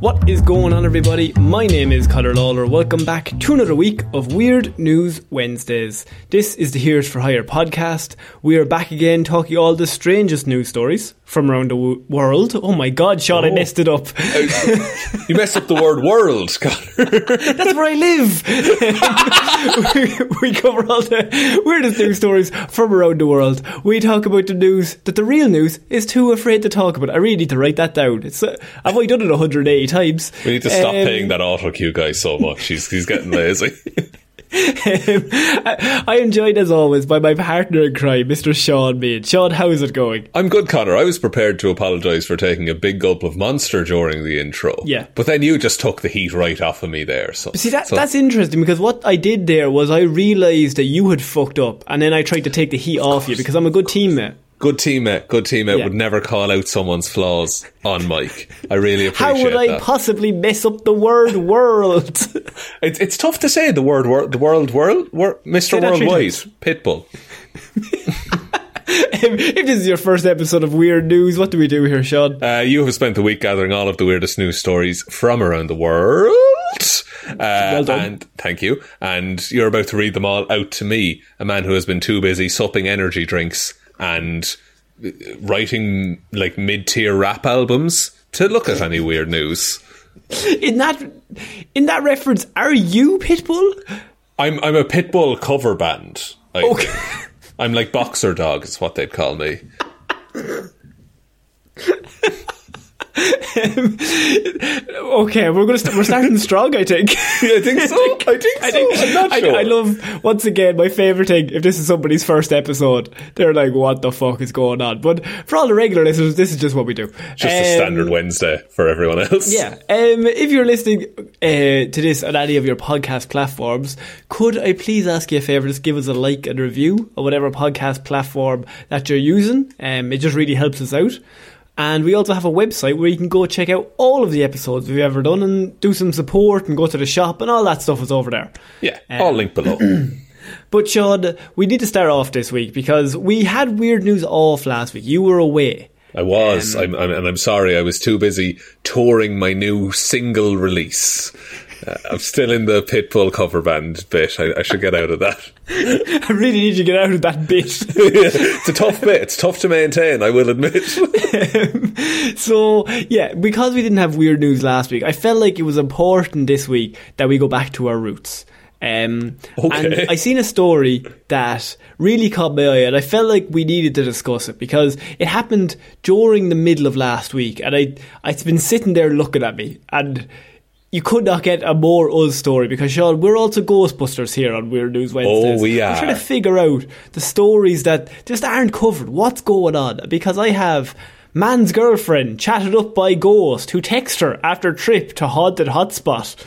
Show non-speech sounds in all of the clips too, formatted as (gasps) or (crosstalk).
What is going on, everybody? My name is Connor Lawler. Welcome back to another week of Weird News Wednesdays. This is the Here's for Hire podcast. We are back again talking all the strangest news stories from around the w- world. Oh my god, Sean, I messed it up. (laughs) You messed up the word world, Connor. (laughs) That's where I live. we, (laughs) we cover all the weirdest news stories from around the world. We talk about the news that the real news is too afraid to talk about. I really need to write that down. It's, uh, I've only done it 180 times. We need to stop Um, paying that auto cue guy so much. He's he's getting lazy. (laughs) I, I am joined as always by my partner in crime, Mr. Sean Mead. Sean, how is it going? I'm good, Connor. I was prepared to apologise for taking a big gulp of monster during the intro. Yeah. But then you just took the heat right off of me there. So See, that, so- that's interesting because what I did there was I realised that you had fucked up and then I tried to take the heat off you because I'm a good teammate. Good teammate. Good teammate Yeah. would never call out someone's flaws on mic. I really appreciate it. How would I that. possibly mess up the word world? (laughs) it's, it's tough to say the word wor- the world world wor- Mr. Worldwide. Pitbull. (laughs) if this is your first episode of Weird News, what do we do here, Sean? Uh, you have spent the week gathering all of the weirdest news stories from around the world. Uh, done. And thank you. And you're about to read them all out to me, a man who has been too busy supping energy drinks and uh, writing like mid-tier rap albums to look at any weird news. In that, in that reference, are you Pitbull? I'm I'm a Pitbull cover band. Like, Okay. I'm like Boxer Dog is what they'd call me. (laughs) (laughs) Okay, we're gonna st- we're starting strong. I think. (laughs) I think so. (laughs) I think so. I think I'm not I, sure. I love once again my favorite thing. If this is somebody's first episode, they're like, "What the fuck is going on?" But for all the regular listeners, this is just what we do. Just a Um, standard Wednesday for everyone else. Yeah. Um, if you're listening uh, to this on any of your podcast platforms, could I please ask you a favour? Just give us a like and review on whatever podcast platform that you're using. Um, it just really helps us out. And we also have a website where you can go check out all of the episodes we've ever done and do some support and go to the shop and all that stuff is over there. Yeah. Um, All linked below. (clears throat) But Sean, we need to start off this week because we had weird news off last week. You were away. I was, I'm, I'm, and I'm sorry, I was too busy touring my new single release. Uh, I'm still in the Pitbull cover band bit. I, I should get out of that. (laughs) I really need to get out of that bit. (laughs) it's a tough bit. It's tough to maintain, I will admit. (laughs) so, yeah, because we didn't have weird news last week, I felt like it was important this week that we go back to our roots. Um, Okay. And I seen a story that really caught my eye, and I felt like we needed to discuss it because it happened during the middle of last week, and I I'd been sitting there looking at me, and you could not get a more us story because Sean, we're also Ghostbusters here on Weird News oh, Wednesdays. Oh, we We're are. trying to figure out the stories that just aren't covered. What's going on? Because I have. Man's girlfriend chatted up by ghost who texts her after trip to haunted hotspot.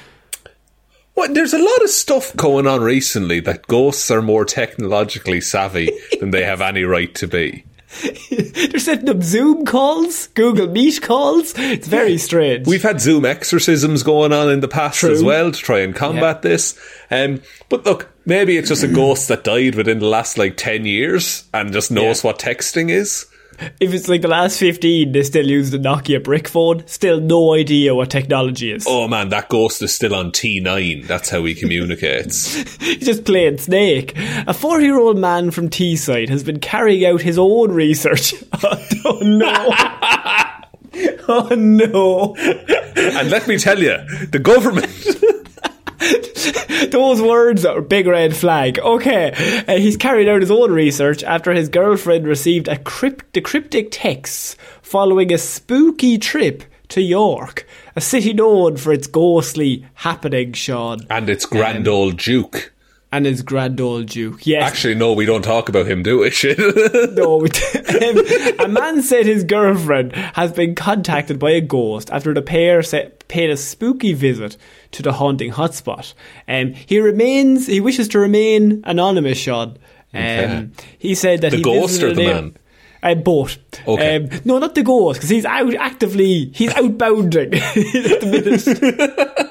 What, there's a lot of stuff going on recently that ghosts are more technologically savvy than they have any right to be. (laughs) They're setting up Zoom calls, Google Meet calls. It's very strange. We've had Zoom exorcisms going on in the past True. as well to try and combat this. Um, but look, maybe it's just a ghost that died within the last like 10 years and just knows Yeah. what texting is. If it's like the last 15, they still use the Nokia brick phone. Still no idea what technology is. Oh man, that ghost is still on T9. That's how he communicates. (laughs) He's just playing Snake. A 40 year old man from Teesside has been carrying out his own research. (laughs) oh no. (laughs) oh no. and let me tell you, the government. Those words are big red flag. Okay, uh, he's carried out his own research after his girlfriend received a crypt- cryptic text following a spooky trip to York, a city known for its ghostly happenings, Sean, and it's grand old Duke. And his grand old Duke. Yes, Actually, no, we don't talk about him, do we? Shit. (laughs) no, we d- um, (laughs) a man said his girlfriend has been contacted by a ghost after the pair sa- paid a spooky visit to the haunting hotspot. Um, he remains. He wishes to remain anonymous. Sean. Um, Okay. He said that The he ghost or the man? Uh, both. Okay. Um, no, not the ghost, because he's out actively. He's outbounding (laughs) at the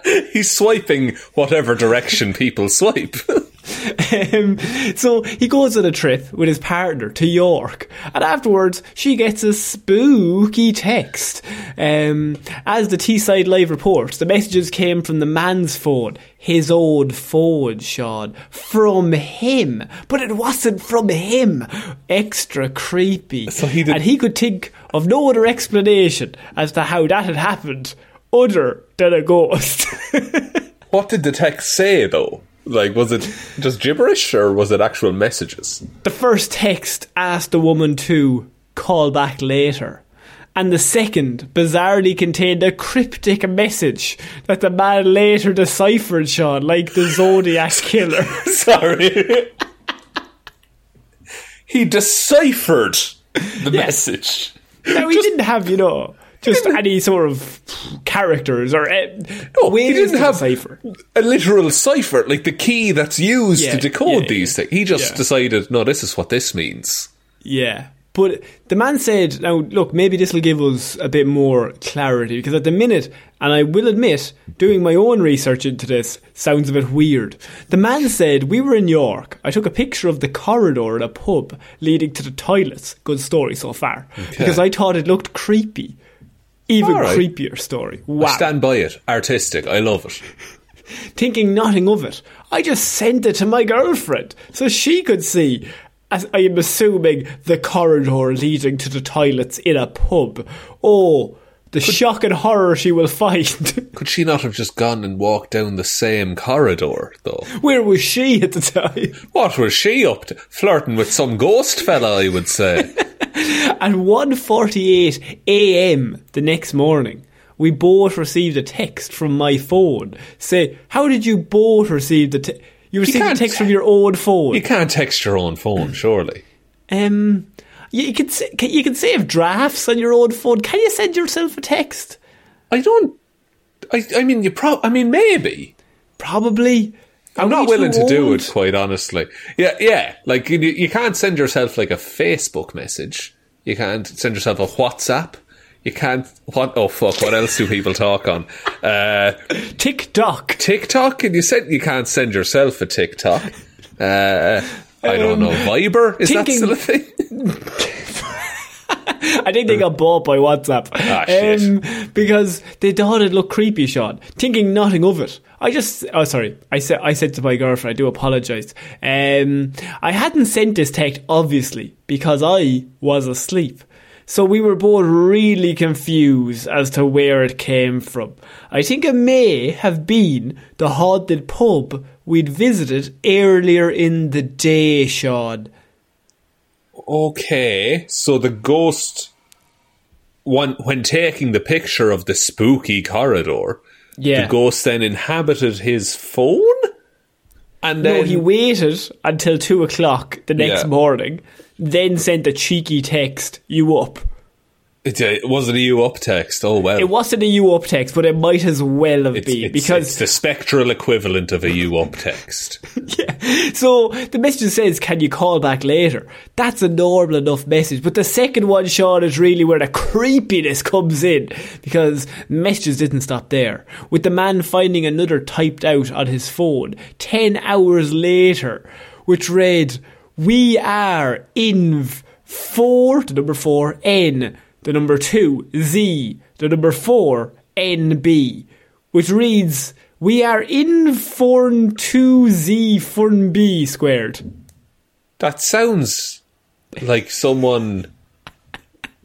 minute. He's swiping whatever direction people swipe. (laughs) Um, so he goes on a trip with his partner to York, and afterwards she gets a spooky text. Um, as the Teesside Live reports, the messages came from the man's phone, his old phone, Sean, from him, but it wasn't from him. Extra creepy, (laughs) So he did- and he could think of no other explanation as to how that had happened, other than a ghost. (laughs) what did the text say, though? Like, was it just gibberish or was it actual messages? The first text asked the woman to call back later. And the second bizarrely contained a cryptic message that the man later deciphered, Sean, like the Zodiac (laughs) killer. Sorry. he deciphered the message. now, he didn't have, you know, just any sort of characters or uh, No, he didn't have decipher. a literal cipher, like the key that's used Yeah, to decode yeah, these yeah. things. He just decided, no, this is what this means. Yeah. But the man said, now look, maybe this will give us a bit more clarity because at the minute, and I will admit, doing my own research into this sounds a bit weird. The man said, We were in York. I took a picture of the corridor in a pub leading to the toilets. Good story so far. Because I thought it looked creepy. Even right. creepier story. Wow. I stand by it. Artistic. I love it. (laughs) thinking nothing of it. I just sent it to my girlfriend so she could see. As I am assuming the corridor leading to the toilets in a pub. Oh, the shock and horror she will find. (laughs) Could she not have just gone and walked down the same corridor, though? Where was she at the time? What was she up to? Flirting with some ghost fella, I would say. (laughs) (laughs) At 1.48 a.m. the next morning, we both received a text from my phone. Say, how did you both receive the text? You received a text from your own phone. you can't text your own phone, (clears throat) surely. Um, you, you can you can save drafts on your own phone. Can you send yourself a text? I don't. I, I mean, you prob. I mean, maybe. Probably. I'm not willing to do it, quite honestly. Yeah, yeah. Like you, you can't send yourself like a Facebook message. You can't send yourself a WhatsApp. You can't. What? Oh fuck! What else do people talk on? Uh, TikTok. TikTok? Can you send? You can't send yourself a TikTok. Uh, I don't know. Viber is thinking- that still a thing? (laughs) (laughs) I think they got bought by WhatsApp. Ah. Um, because they thought it looked creepy, Sean. Thinking nothing of it. I just, oh, sorry. I said, I said to my girlfriend, I do apologize. Um, I hadn't sent this text, obviously, because I was asleep. So we were both really confused as to where it came from. I think it may have been the haunted pub we'd visited earlier in the day, Sean. Okay, so the ghost, when, when taking the picture of the spooky corridor, Yeah. the ghost then inhabited his phone? And then No, he waited until two o'clock the next Yeah. morning, then sent a cheeky text, you up. It, uh, it wasn't a you up text. Oh well. It wasn't a you up text, but it might as well have it's, been it's- because it's the spectral equivalent of a you up text. (laughs) yeah. So the message says, "Can you call back later?" That's a normal enough message, but the second one, Sean, is really where the creepiness comes in because messages didn't stop there. With the man finding another typed out on his phone ten hours later, which read, "We are in four, number four N, the number two Z, the number four NB." which reads, We are in Forn 2Z Forn B squared. That sounds like someone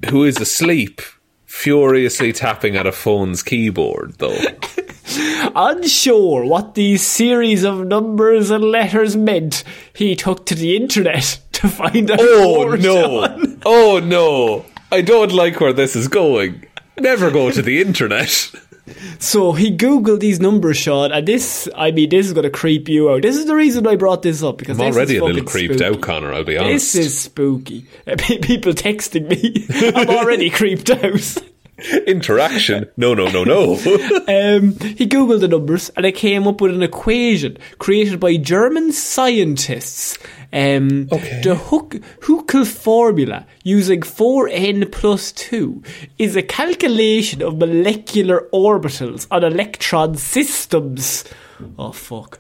who is asleep furiously tapping at a phone's keyboard, though. (laughs) Unsure what these series of numbers and letters meant, he took to the internet (laughs) to find out Oh no! John. Oh no! I don't like where this is going. Never go to the (laughs) internet. So he googled these numbers, Sean, and this, I mean, this is going to creep you out. This is the reason I brought this up because I'm already a little creeped spooky. out, Connor. I'll be honest. This is spooky. (laughs) People texting me. (laughs) I'm already creeped out. (laughs) interaction. No, no, no, no. (laughs) Um, he googled the numbers and it came up with an equation created by German scientists. Um, Okay. The Huckel formula using 4n plus 2 is a calculation of molecular orbitals on electron systems. Oh, fuck.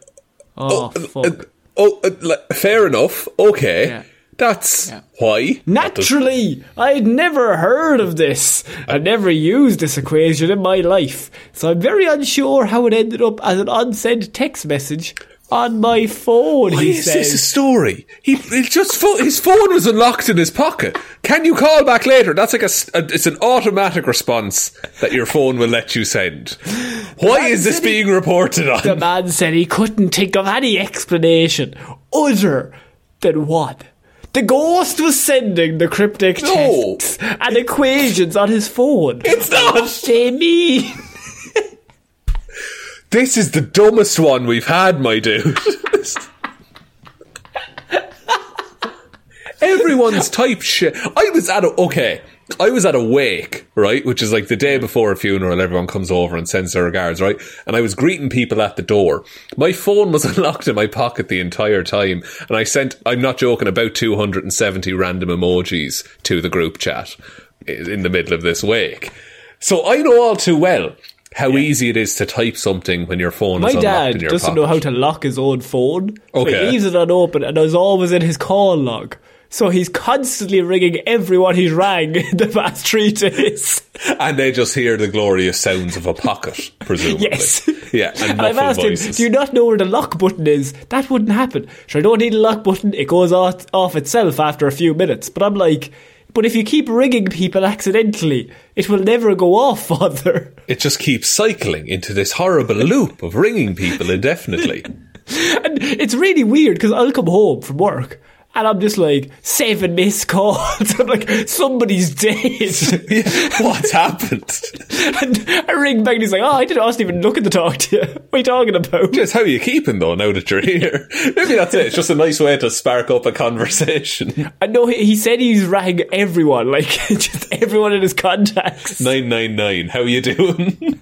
Oh, fuck. oh, uh, like, fair enough. Okay, Yeah. That's Yeah. why. That does- Naturally, I'd never heard of this. I never used this equation in my life, so I'm very unsure how it ended up as an unsent text message on my phone. Why he is this a story? He, he just pho- his phone was unlocked in his pocket. Can you call back later? That's like a, s- a- it's an automatic response that your phone will let you send. Why is this said he- being reported on? The man said he couldn't think of any explanation other than one. The ghost was sending the cryptic No. texts and equations on his phone. It's not. Mean. This is the dumbest one we've had, my dude. Everyone's typed shit. I was at a okay. I was at a wake, right, which is like the day before a funeral. Everyone comes over and sends their regards, right? And I was greeting people at the door. My phone was (laughs) unlocked in my pocket the entire time, and I sent. I'm not joking. About 270 random emojis to the group chat in the middle of this wake. So I know all too well how easy it is to type something when your phone My is unlocked dad in your doesn't pocket. know how to lock his own phone. So Okay. he leaves it unopened and is always in his call log. So he's constantly ringing everyone he's rang in (laughs) the past three days. and they just hear the glorious sounds of a pocket, (laughs) presumably. Yes. Yeah, and, And I've asked him, do you not know where the lock button is? That wouldn't happen. Sure, I don't need a lock button. It goes off, off itself after a few minutes. But I'm like, but if you keep ringing people accidentally, it will never go off, (laughs) father. it just keeps cycling into this horrible loop of ringing people indefinitely. And it's really weird because I'll come home from work and I'm just like, seven missed calls. (laughs) I'm like, somebody's dead. (laughs) What's happened? (laughs) and I ring back and he's like, oh, I didn't, I wasn't even looking to talk to you. What are you talking about? Just how are you keeping though? Now that you're here, maybe that's it. It's just a nice way to spark up a conversation. I know he, he said he's rang everyone, like just everyone in his contacts. Nine nine nine. How are you doing?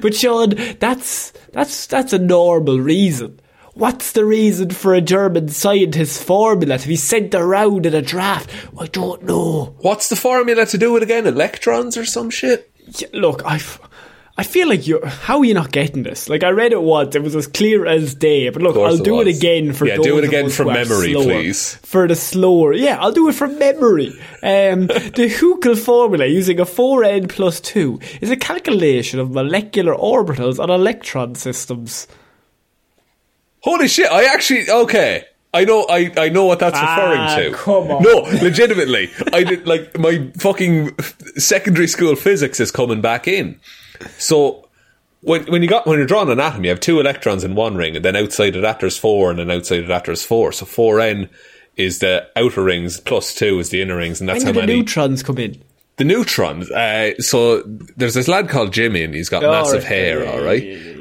But Sean, that's that's that's a normal reason. What's the reason for a German scientist's formula to be sent around in a draft? I don't know. What's the formula to do it again? Electrons or some shit? Yeah, Look, I've I feel like you're. How are you not getting this? Like I read it once, it was as clear as day. But look, I'll it do it again for Yeah, do it again from memory, slower. please. For the slower, yeah, I'll do it from memory. Um, the Huckel formula using a four n plus two is a calculation of molecular orbitals on electron systems. Holy shit! I actually okay. I know. I, I know what that's referring Ah, to. come on. No, legitimately, I did like my fucking secondary school physics is coming back in. So when when you got when you're drawing an atom, you have two electrons in one ring, and then outside of that there's four, and then outside of that there's four. So four n is the outer rings, plus two is the inner rings, and that's When how the many neutrons come in? The neutrons. Uh, so there's this lad called Jimmy, and he's got Oh, massive right. hair. Yeah, all yeah,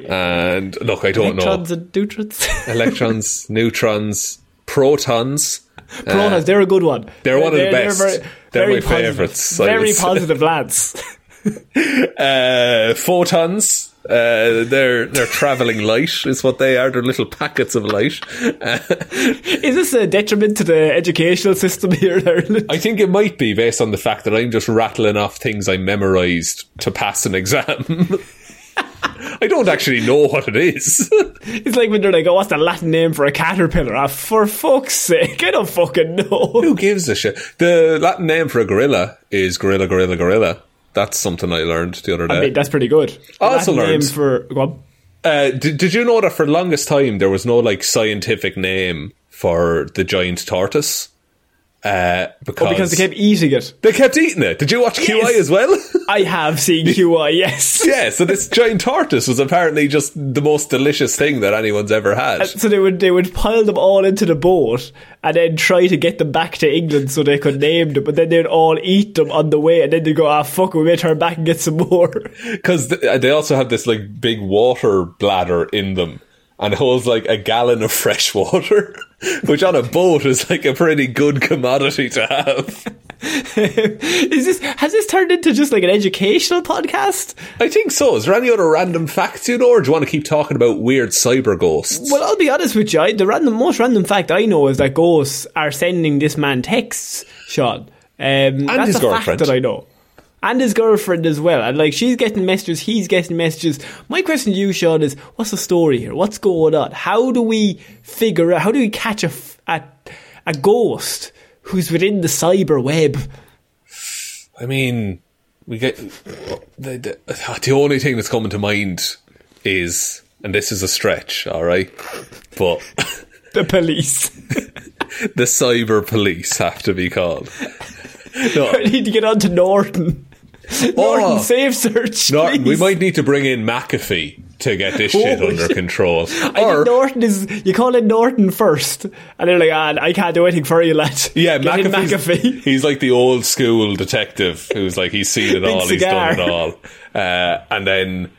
yeah, and look, I don't Electrons know and neutrons. (laughs) electrons, neutrons, protons. (laughs) Protons, they're a good one. they're one of the best. very, They're very my positive. favourites, I Very positive lads. (laughs) Uh, photons. Uh, they're they're traveling light is what they are. They're little packets of light. Uh, Is this a detriment to the educational system here, Ireland? I think it might be based on the fact that I'm just rattling off things I memorized to pass an exam. (laughs) I don't actually know what it is. (laughs) It's like when they're like, oh, what's the Latin name for a caterpillar? Ah, for fuck's sake, I don't fucking know. Who gives a shit? The Latin name for a gorilla is gorilla, gorilla, gorilla. That's something I learned the other day. I mean, that's pretty good. I also Latin learned- for go on. Uh, did, did you know that for the longest time there was no like scientific name for the giant tortoise? Uh, because, Oh, because they kept eating it. they kept eating it. Did you watch QI as well? (laughs) I have seen (laughs) QI, yes. yeah, so this giant tortoise was apparently just the most delicious thing that anyone's ever had. So they would they would pile them all into the boat and then try to get them back to England so they could name them, but then they'd all eat them on the way, and then they'd go, "Ah, fuck, we may turn back and get some more." (laughs) Because th- they also have this like big water bladder in them. And holds like a gallon of fresh water, (laughs) which on a boat is like a pretty good commodity to have. (laughs) Is this has this turned into just like an educational podcast? I think so. Is there any other random facts you know, or do you want to keep talking about weird cyber ghosts? Well, I'll be honest with you. I, the random, most random fact I know is that ghosts are sending this man texts, Sean. Um, that's his a girlfriend. fact that I know. And his girlfriend as well. And like, she's getting messages, he's getting messages. My question to you, Sean, is what's the story here? What's going on? How do we figure out, how do we catch a a ghost who's within the cyber web? I mean, we get the, the, the only thing that's coming to mind is, and this is a stretch, all right, but (laughs) The police. (laughs) the cyber police have to be called. No, (laughs) I need to get on to Norton. Norton Safe Search. Oh. Norton, we might need to bring in McAfee to get this (laughs) shit Oh, under shit. control. I or think Norton is. You call it Norton first, and they're like, ah, I can't do anything for you, lad. (laughs) yeah, in McAfee. (laughs) He's like the old school detective who's like he's seen it all, he's done it all, uh, and then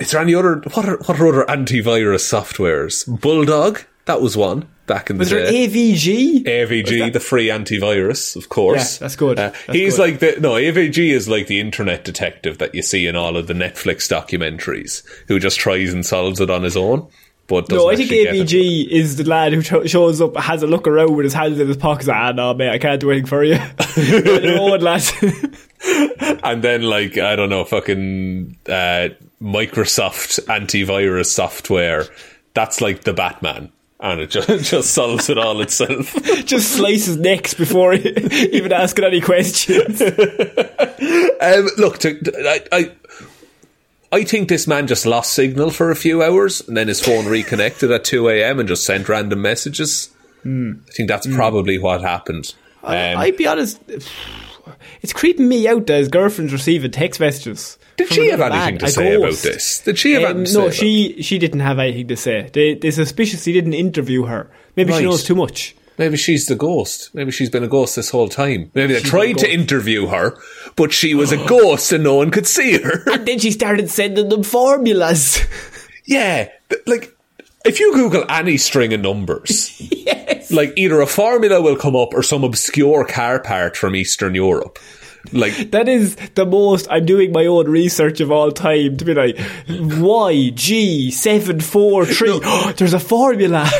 is there any other what are what are other antivirus softwares? Bulldog, that was one back in the Was the there day. AVG? AVG, the free antivirus, of course. Yeah, that's good. Uh, That's he's good. like the no AVG is like the internet detective that you see in all of the Netflix documentaries, who just tries and solves it on his own. But No, I think actually get it. AVG is the lad who cho- shows up, has a look around with his hands in his pockets. Ah, no, mate, I can't do anything for you. (laughs) what, lad? (laughs) and then like I don't know, fucking uh, Microsoft antivirus software. That's like the Batman, and it just, (laughs) just solves it all itself. (laughs) Just slices necks before (laughs) even asking any questions. um, look, to, I, I, I think this man just lost signal for a few hours, and then his phone reconnected at two a.m. and just sent random messages. I think that's probably what happened. Um, I'd be honest, (sighs) it's creeping me out that his girlfriend's receiving text messages. Did she have anything man, to say about this? Did she have Um, anything to no, she she didn't have anything to say. They they suspiciously didn't interview her. Maybe Right. she knows too much. Maybe she's the ghost. Maybe she's been a ghost this whole time. Maybe they tried to interview her, but she was a ghost and no one could see her. (laughs) And then she started sending them formulas. (laughs) yeah, like if you Google any string of numbers, (laughs) yes. like either a formula will come up or some obscure car part from Eastern Europe. Like (laughs) That is the most I'm doing my own research of all time to be like Y G seven four three. (gasps) Oh, there's a formula. (laughs)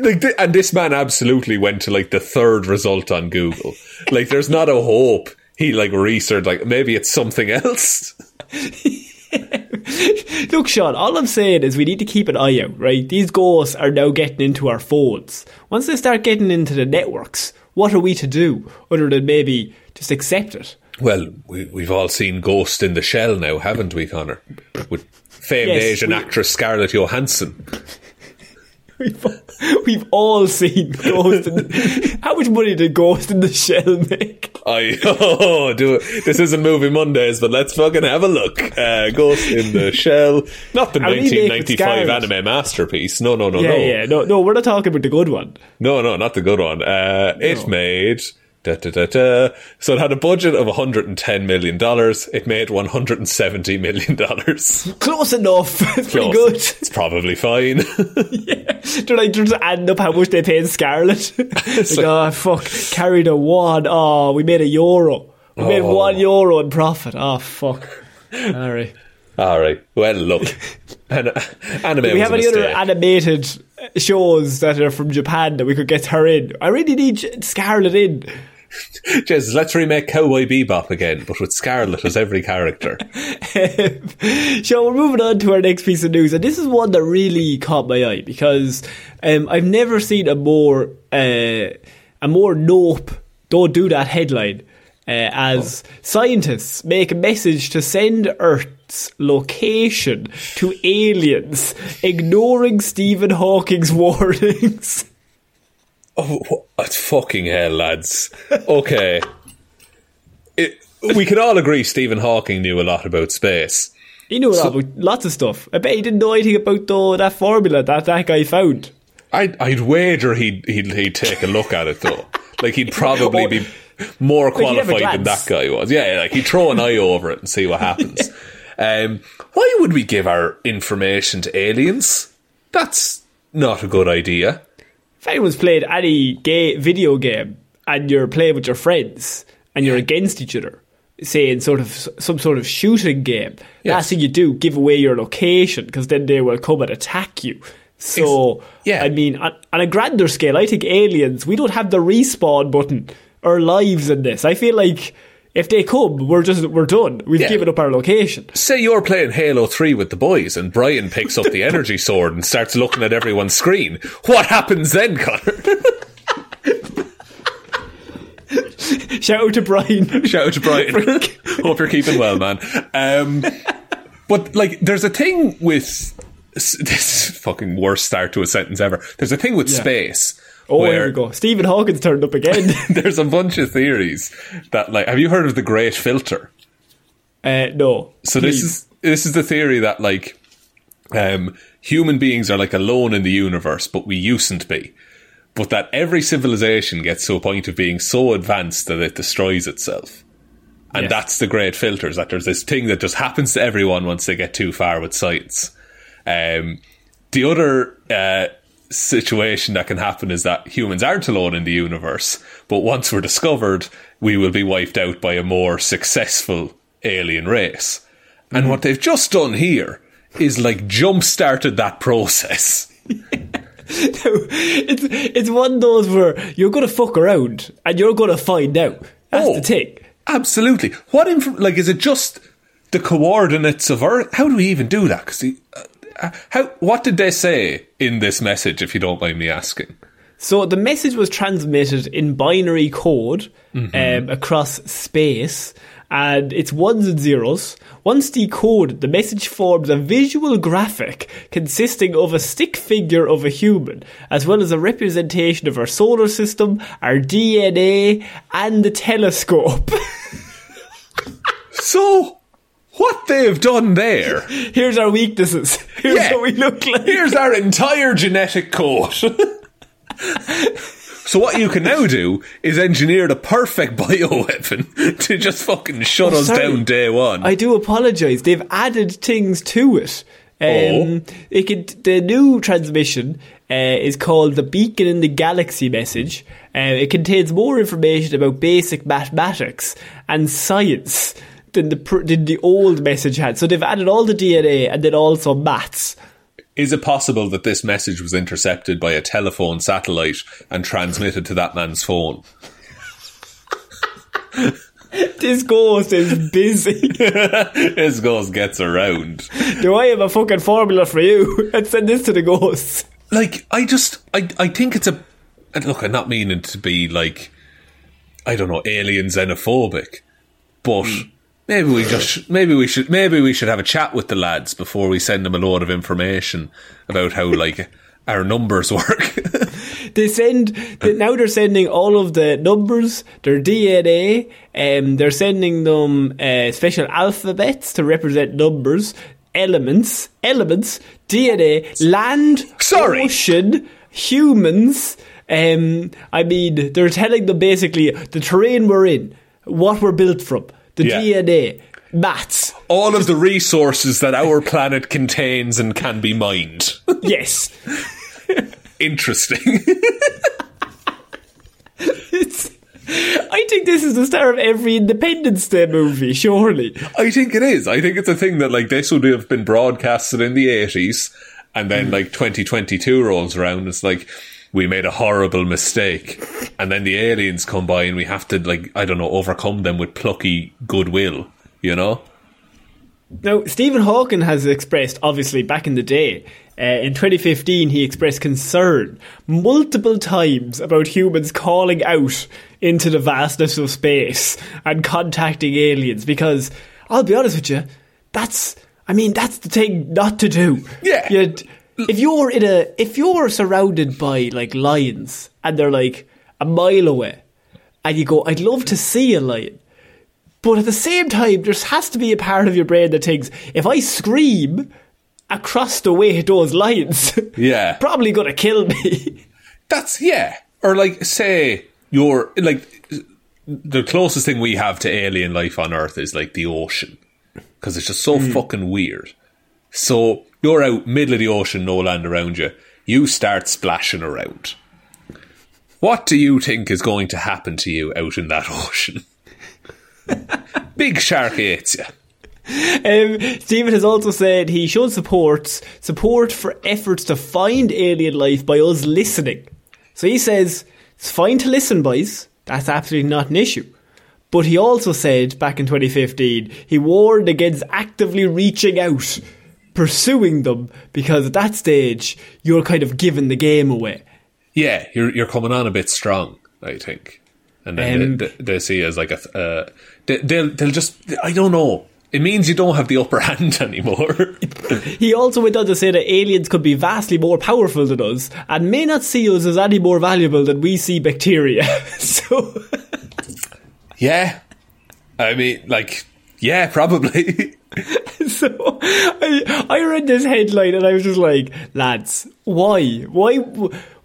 like, th- and this man absolutely went to like the third result on Google. Like, there's not a hope he like researched. Like, maybe it's something else. (laughs) Look, Sean, all I'm saying is we need to keep an eye out, right? These ghosts are now getting into our phones. Once they start getting into the networks, what are we to do other than maybe just accept it? Well, we, we've all seen Ghost in the Shell now, haven't we, Connor? With famed Yes, Asian we- actress Scarlett Johansson. (laughs) We've, we've all seen Ghost in the, (laughs) How much money did Ghost in the Shell make? I (laughs) oh, do it. This isn't Movie Mondays, but let's fucking have a look. Uh, Ghost in the Shell, not the remake with 1995 anime masterpiece. No, no, no, yeah, no, yeah. No, no, we're not talking about the good one. no, no, not the good one. Uh, It made. Da, da, da, da. So it had a budget of 110 million dollars. It made 170 million dollars. Close enough. It's (laughs) pretty good. It's probably fine. (laughs) They're like just adding up how much they paid Scarlett. (laughs) like, oh fuck, carried a one. Oh, we made a euro. We made Oh. one euro in profit. Oh fuck. All right. All right. Well, look, an- anime Do we have any other animated shows that are from Japan that we could get her in? I really need Scarlett in. Jesus, let's remake Cowboy Bebop again, but with Scarlett as every character. (laughs) so we're moving on to our next piece of news, and this is one that really caught my eye because um, I've never seen a more uh, a more nope. Don't do that headline. Uh, as scientists make a message to send Earth's location to aliens, ignoring Stephen Hawking's (laughs) warnings. Oh, what, fucking hell, lads. Okay. (laughs) It, we can all agree Stephen Hawking knew a lot about space. He knew a lot about lots of stuff. I bet he didn't know anything about though, that formula that that guy found. I'd, I'd wager he'd, he'd, he'd take a look at it, though. Like, he'd probably Or- be more he'd have a qualified than that guy was. Yeah, like, he'd throw an eye over it and see what happens. (laughs) Um, why would we give our information to aliens? That's not a good idea. If anyone's played any gay video game and you're playing with your friends and you're against each other, say in sort of some sort of shooting game, Yes. last thing you do, give away your location because then they will come and attack you. So, Ex- yeah. I mean, on, on a grander scale, I think aliens, we don't have the respawn button or lives in this. I feel like if they come, we're just, we're done. We've Yeah. given up our location. Say you're playing Halo 3 with the boys and Brian picks up the (laughs) energy sword and starts looking at everyone's screen. What happens then, Connor? (laughs) Shout out to Brian. Shout out to Brian. (laughs) Hope you're keeping well, man. Um, but, like, there's a thing with. This fucking worst start to a sentence ever. There's a thing with space. Oh, here we go. Stephen Hawkins turned up again. (laughs) There's a bunch of theories that, like, have you heard of the Great Filter? uh, no. So please. this is this is the theory that like um, human beings are like alone in the universe, but we usedn't be. But that every civilization gets to a point of being so advanced that it destroys itself. And Yes. that's the great filters, that there's this thing that just happens to everyone once they get too far with science. Um, the other uh, situation that can happen is that humans aren't alone in the universe, but once we're discovered, we will be wiped out by a more successful alien race. And mm-hmm. what they've just done here is like jump started that process. (laughs) it's it's one of those where you're going to fuck around and you're going to find out. That's Oh. the thing. Absolutely. What inf- like is it just the coordinates of Earth? How do we even do that? Because how what did they say in this message? If you don't mind me asking. So the message was transmitted in binary code um, across space, and it's ones and zeros. Once decoded, the message forms a visual graphic consisting of a stick figure of a human, as well as a representation of our solar system, our DNA, and the telescope. (laughs) So what they've done there? (laughs) Here's our weaknesses. (laughs) Here's Yeah. what we look like. Here's our (laughs) entire genetic code. so what you can now do is engineer the perfect bioweapon to just fucking shut Oh, us sorry. down day one. I do apologise. They've added things to it. Um, Oh. it could, the new transmission uh, is called the Beacon in the Galaxy message. Uh, it contains more information about basic mathematics and science than the than the old message had. So they've added all the DNA and then also maths. Is it possible that this message was intercepted by a telephone satellite and transmitted to that man's phone? (laughs) this ghost is busy. (laughs) this ghost gets around. Do I have a fucking formula for you? (laughs) Let's send this to the ghosts. Like, I just, I, I think it's a. Look, I'm not meaning to be like, I don't know, alien xenophobic, but hmm. Maybe we just, maybe we should, maybe we should have a chat with the lads before we send them a load of information about how (laughs) like our numbers work. (laughs) They send (laughs) now. They're sending all of the numbers, their DNA, and um, they're sending them uh, special alphabets to represent numbers, elements, elements, DNA, land, Sorry. ocean, humans. Um, I mean, they're telling them basically the terrain we're in, what we're built from, the Yeah. DNA, maths. All of the resources that our planet contains and can be mined. (laughs) Yes. Interesting. (laughs) It's, I think this is the star of every Independence Day movie, surely. I think it is. I think it's a thing that like this would have been broadcasted in the eighties, and then mm. like 2022 rolls around. It's like we made a horrible mistake, and then the aliens come by, and we have to like I don't know overcome them with plucky goodwill. You know? Now, Stephen Hawking has expressed, obviously, back in the day, uh, in 2015, he expressed concern multiple times about humans calling out into the vastness of space and contacting aliens because, I'll be honest with you, that's, I mean, that's the thing not to do. Yeah. You'd- if you're in a, if you're surrounded by, like, lions and they're, like, a mile away, and you go, I'd love to see a lion. But at the same time, there has to be a part of your brain that thinks, if I scream across the way to those lions, (laughs) Yeah. probably gonna kill me. (laughs) That's yeah. Or like say you're like the closest thing we have to alien life on Earth is like the ocean because it's just so hmm. fucking weird. So you're out middle of the ocean, no land around you. You start splashing around. What do you think is going to happen to you out in that (laughs) ocean? Big shark eats you. Um, Stephen has also said he shows support support for efforts to find alien life by us listening. So he says it's fine to listen, boys. That's absolutely not an issue. But he also said back in 2015 he warned against actively reaching out, pursuing them, because at that stage you're kind of giving the game away. Yeah, you're you're coming on a bit strong, I think, and then Um, they, they, see as like a uh, they, they'll they'll just I don't know. It means you don't have the upper (laughs) hand anymore. (laughs) He also went on to say that aliens could be vastly more powerful than us and may not see us as any more valuable than we see bacteria. (laughs) so. yeah, I mean, like, yeah, probably. (laughs) So I, I read this headline and I was just like, lads, why? Why?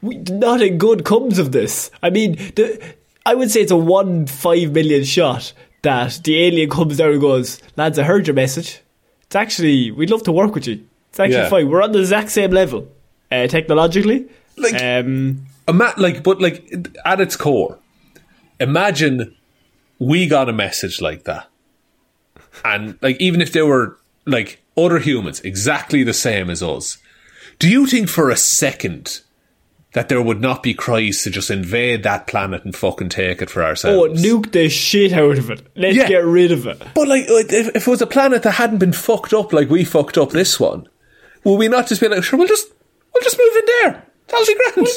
we- Nothing good comes of this. I mean, the, I would say it's a one five million shot that the alien comes down and goes, lads, I heard your message. It's actually, we'd love to work with you. It's actually Yeah. fine. We're on the exact same level, uh, technologically. Like- um, Ima- like, but like at its core, imagine we got a message like that, and like even if they were like other humans exactly the same as us, do you think for a second that there would not be cries to just invade that planet and fucking take it for ourselves. oh, nuke the shit out of it. Let's Yeah. get rid of it. But like, if, if it was a planet that hadn't been fucked up like we fucked up this one, would we not just be like, sure, we'll just we'll just move in there. That'll be grand.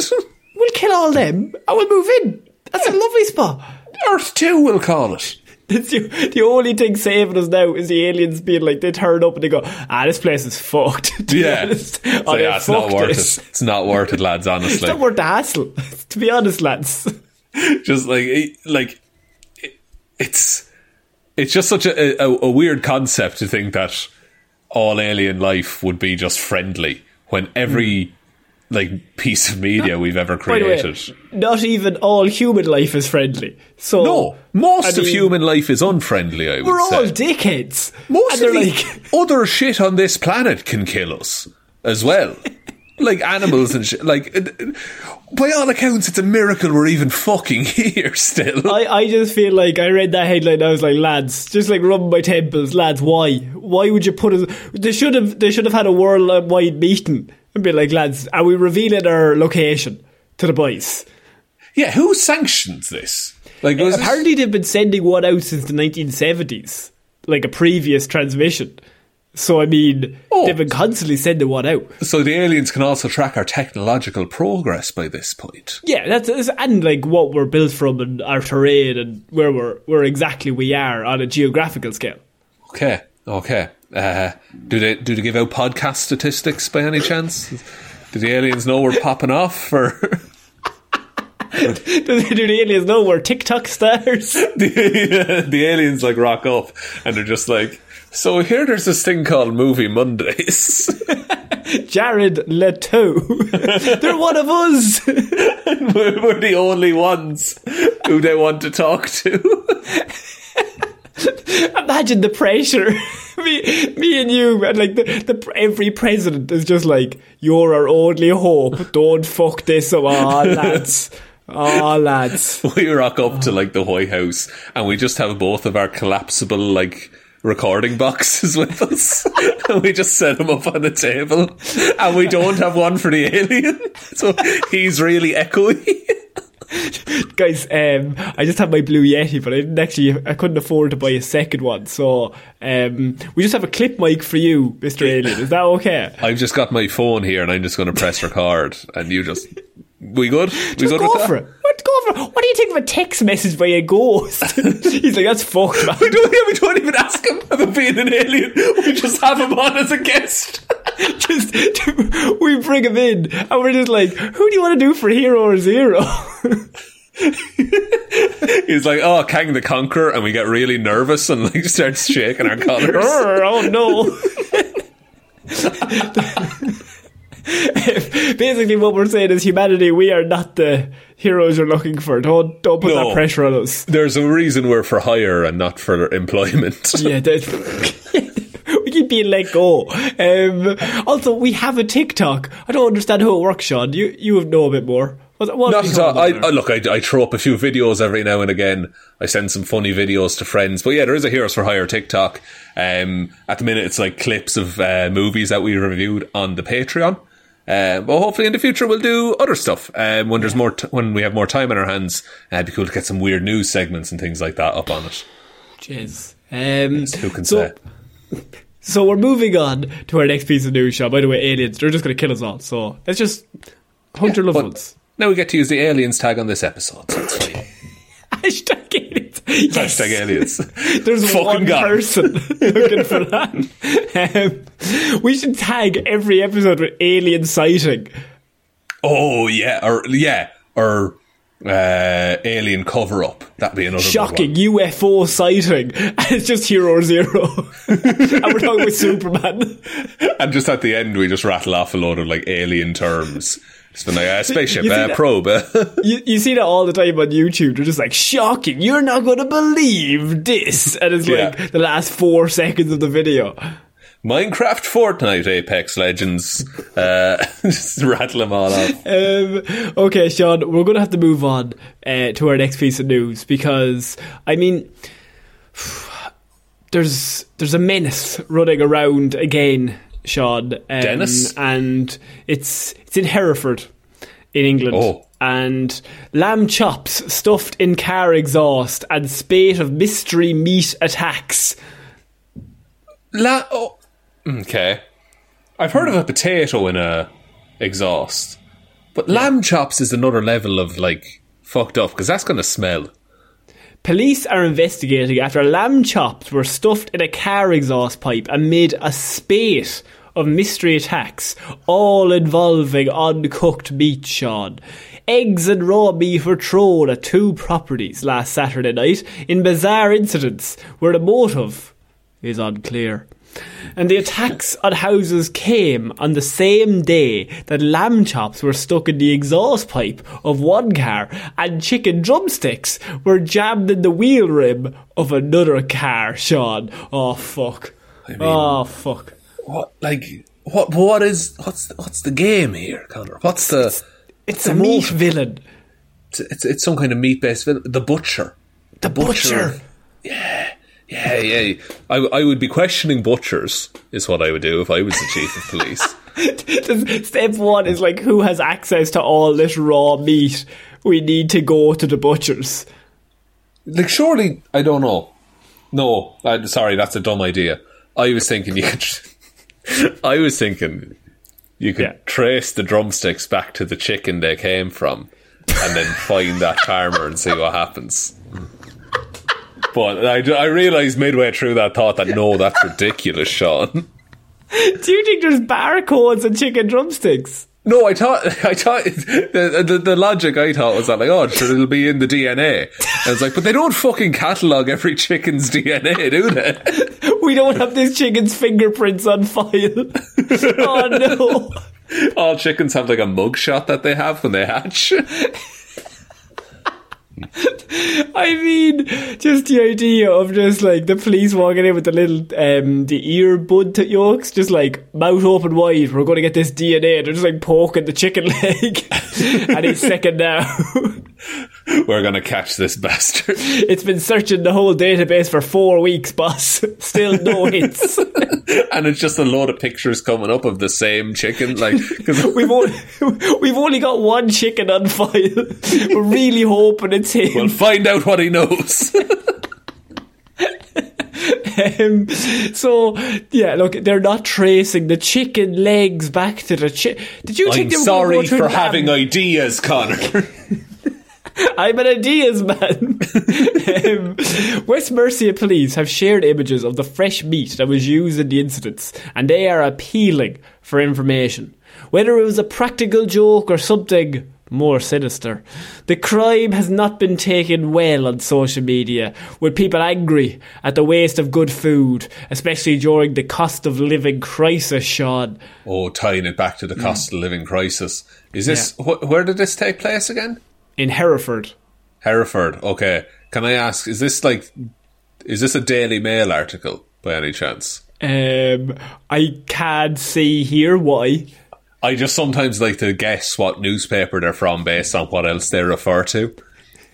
We'll kill all them and we'll move in. That's a lovely spot. Earth two, we'll call it. It's the, the only thing saving us now is the aliens being like, they turn up and they go, ah, this place is fucked. (laughs) To be Yeah. honest. So, Oh, yeah, yeah, it's not worth this. it. It's not worth it, lads. Honestly. (laughs) it's not worth the hassle. (laughs) to be honest, lads. just like it- like it, it's it's just such a, a, a weird concept to think that all alien life would be just friendly when every like piece of media we've ever the way, created. not even all human life is friendly. So No, most I of mean, human life is unfriendly. I would We're say all dickheads. most and of like, (laughs) other shit on this planet can kill us as well. (laughs) like animals and shit. Like, it- by all accounts, it's a miracle we're even fucking (laughs) here still. I, I just feel like I read that headline. and I was like, lads, just like rubbing my temples, lads. Why? Why would you put us? They should have. They should have had a worldwide meeting and be like, lads, are we revealing our location to the boys? Yeah, who sanctions this? Like, was this- Apparently, they've been sending one out since the 1970s, like a previous transmission. So, I mean, Oh. they've been constantly sending one out. so the aliens can also track our technological progress by this point. Yeah, that's, that's and like what we're built from and our terrain and where we're where exactly we are on a geographical scale. Okay, okay. Uh, do they do they give out podcast statistics by any chance? Do the aliens know we're popping off? Or (laughs) do, the- do the aliens know we're TikTok stars? (laughs) the, the aliens like rock up and they're just like, so here there's this thing called Movie Mondays. (laughs) Jared Leto, they're one of us. we're, we're the only ones who they want to talk to. (laughs) Imagine the pressure. (laughs) me, me and you, and like the, the every president is just like, "You're our only hope. Don't fuck this up, oh, (laughs) lads. Oh, lads." we rock up to like the White House and we just have both of our collapsible like recording boxes with us and we just set them up on the table and we don't have one for the alien so he's really echoey (laughs) Guys, um, I just have my Blue Yeti, but I didn't actually. I couldn't afford to buy a second one, so um, we just have a clip mic for you, Mister Alien. Is that okay? I've just got my phone here and I'm just going to press record and you just we good we Just good go with for that? it. What it? What do you think of a text message by a ghost? (laughs) He's like, that's fucked, man. we don't, we don't even ask him about being an alien we just have him on as a guest (laughs) just we bring him in and we're just like, who do you want to do for hero or zero? (laughs) he's like oh Kang the Conqueror and we get really nervous and like starts shaking our collars oh no. (laughs) Basically, what we're saying is humanity. We are not the heroes you're looking for. Don't don't put No. that pressure on us. there's a reason we're for hire and not for employment (laughs) Yeah, (laughs) we keep being let go. Um, also, we have a TikTok. I don't understand how it works, Sean. You you know a bit more. What Not at all. I, I, look, I, I throw up a few videos every now and again. I send some funny videos to friends. But yeah, there is a Heroes for Hire TikTok. Um, at the minute, it's like clips of uh, movies that we reviewed on the Patreon. Uh, but hopefully in the future we'll do other stuff. Um, when there's more, t- when we have more time on our hands, uh, it'd be cool to get some weird news segments and things like that up on it. Jeez. Um, Who can so, say? (laughs) So we're moving on to our next piece of news, Sean. By the way, aliens, they're just going to kill us all. So let's just hunt your loved ones. now we get to use the aliens tag on this episode. So. (laughs) Hashtag. Yes. Hashtag aliens. (laughs) There's Fucking one person looking for that. Um, we should tag every episode with alien sighting. Oh yeah, or yeah, or uh, alien cover up. That'd be another Shocking. UFO sighting. (laughs) And it's just Hero Zero. (laughs) and we're talking with Superman. And just at the end, we just rattle off a load of like alien terms. It's been like uh, spaceship, see uh, probe. (laughs) You, you see that all the time on YouTube. They're just like, shocking, you're not going to believe this. And it's Yeah. like the last four seconds of the video. Minecraft, Fortnite, Apex Legends. Uh, just (laughs) rattle them all off. Um, okay, Sean, we're going to have to move on uh, to our next piece of news because, I mean, (sighs) there's there's a menace running around again, Sean. Um, Dennis? and it's it's in Hereford, in England. Oh. And lamb chops stuffed in car exhaust and spate of mystery meat attacks. La- oh. Okay. I've heard of a potato in a exhaust. But lamb chops is another level of like fucked up because that's going to smell. Police are investigating after lamb chops were stuffed in a car exhaust pipe amid a spate of mystery attacks, all involving uncooked meat, Sean. Eggs and raw meat were thrown at two properties last Saturday night in bizarre incidents where the motive is unclear. And the attacks on houses came on the same day that lamb chops were stuck in the exhaust pipe of one car and chicken drumsticks were jammed in the wheel rim of another car, Sean. Oh, fuck. oh, fuck. What like what? What is what's what's the game here, Connor? What's the? It's the a meat villain. It's, it's it's some kind of meat based villain. The butcher. The butcher. Yeah, yeah. yeah. I, I would be questioning butchers, is what I would do if I was the chief of police. (laughs) Step one is like who has access to all this raw meat? We need to go to the butchers. Like, surely, I don't know. No, I'm sorry, that's a dumb idea. I was thinking you could. (laughs) I was thinking you could Yeah. trace the drumsticks back to the chicken they came from, and then find that farmer and see what happens. But I, I realised midway through that thought that no, that's (laughs) ridiculous, Sean. Do you think there's barcodes and chicken drumsticks? No, I thought (laughs) I thought the, the the logic I thought was that like oh sure it'll be in the DNA. I was like, but they don't fucking catalog every chicken's DNA, do they? (laughs) We don't have this chicken's fingerprints on file. oh no. All chickens have like a mug shot that they have when they hatch. (laughs) I mean, just the idea of just like the police walking in with the little um the ear bud t- yolks, just like mouth open wide. We're going to get this DNA. They're just like poking the chicken (laughs) leg, (laughs) and he's second now. (laughs) We're gonna catch this (laughs) bastard. it's been searching the whole database for four weeks, boss. (laughs) Still no hits. and it's just a load of pictures coming up of the same chicken. Like, because We've only, we've only got one chicken on file. We're really hoping it's him. we'll find out what he knows. Um, so yeah, look, they're not tracing the chicken legs back to the chicken. Did you I'm think they were sorry going to for having ideas, Connor. (laughs) I'm an ideas man. (laughs) um, West Mercia police have shared images of the fresh meat that was used in the incidents, and they are appealing for information. Whether it was a practical joke or something more sinister, the crime has not been taken well on social media, with people angry at the waste of good food, especially during the cost of living crisis, Sean. oh, tying it back to the cost of living crisis. Is this wh- where did this take place again? In Hereford. Hereford. Okay. Can I ask? Is this like? Is this a Daily Mail article by any chance? Um, I can't see here why. I just sometimes like to guess what newspaper they're from based on what else they refer to.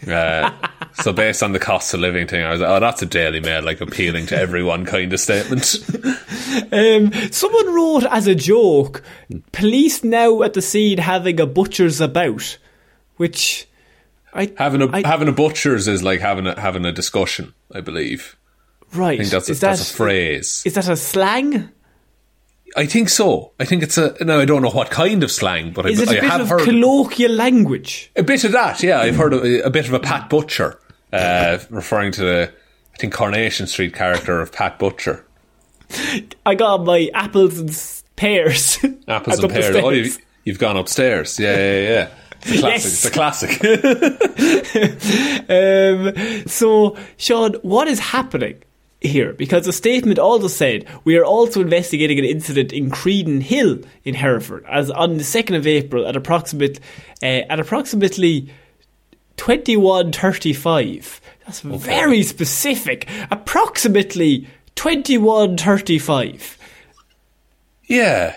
Uh, (laughs) so based on the cost of living thing, I was like, oh, that's a Daily Mail, like appealing to everyone kind of statement. Um, someone wrote as a joke, police now at the scene having a butcher's about, which I having a I- having a butcher's is like having a having a discussion. I believe. right. I think that's a, is that that's a phrase. is that a slang? I think so. I think it's a. No, I don't know what kind of slang, but Is I, it a I bit have of colloquial language? a bit of that. Yeah, I've heard a, a bit of a Pat Butcher, uh, referring to the I think Coronation Street character of Pat Butcher. I got my apples and pears. (laughs) Apples and and up the pears. Oh, you've, you've gone upstairs. Yeah, yeah, yeah. It's a classic. It's a classic. (laughs) Um, so, Sean, what is happening here? Because the statement also said we are also investigating an incident in Credenhill in Hereford, as on the second of April at approximate uh, at approximately twenty one thirty five. That's very specific. Approximately twenty one thirty five. yeah.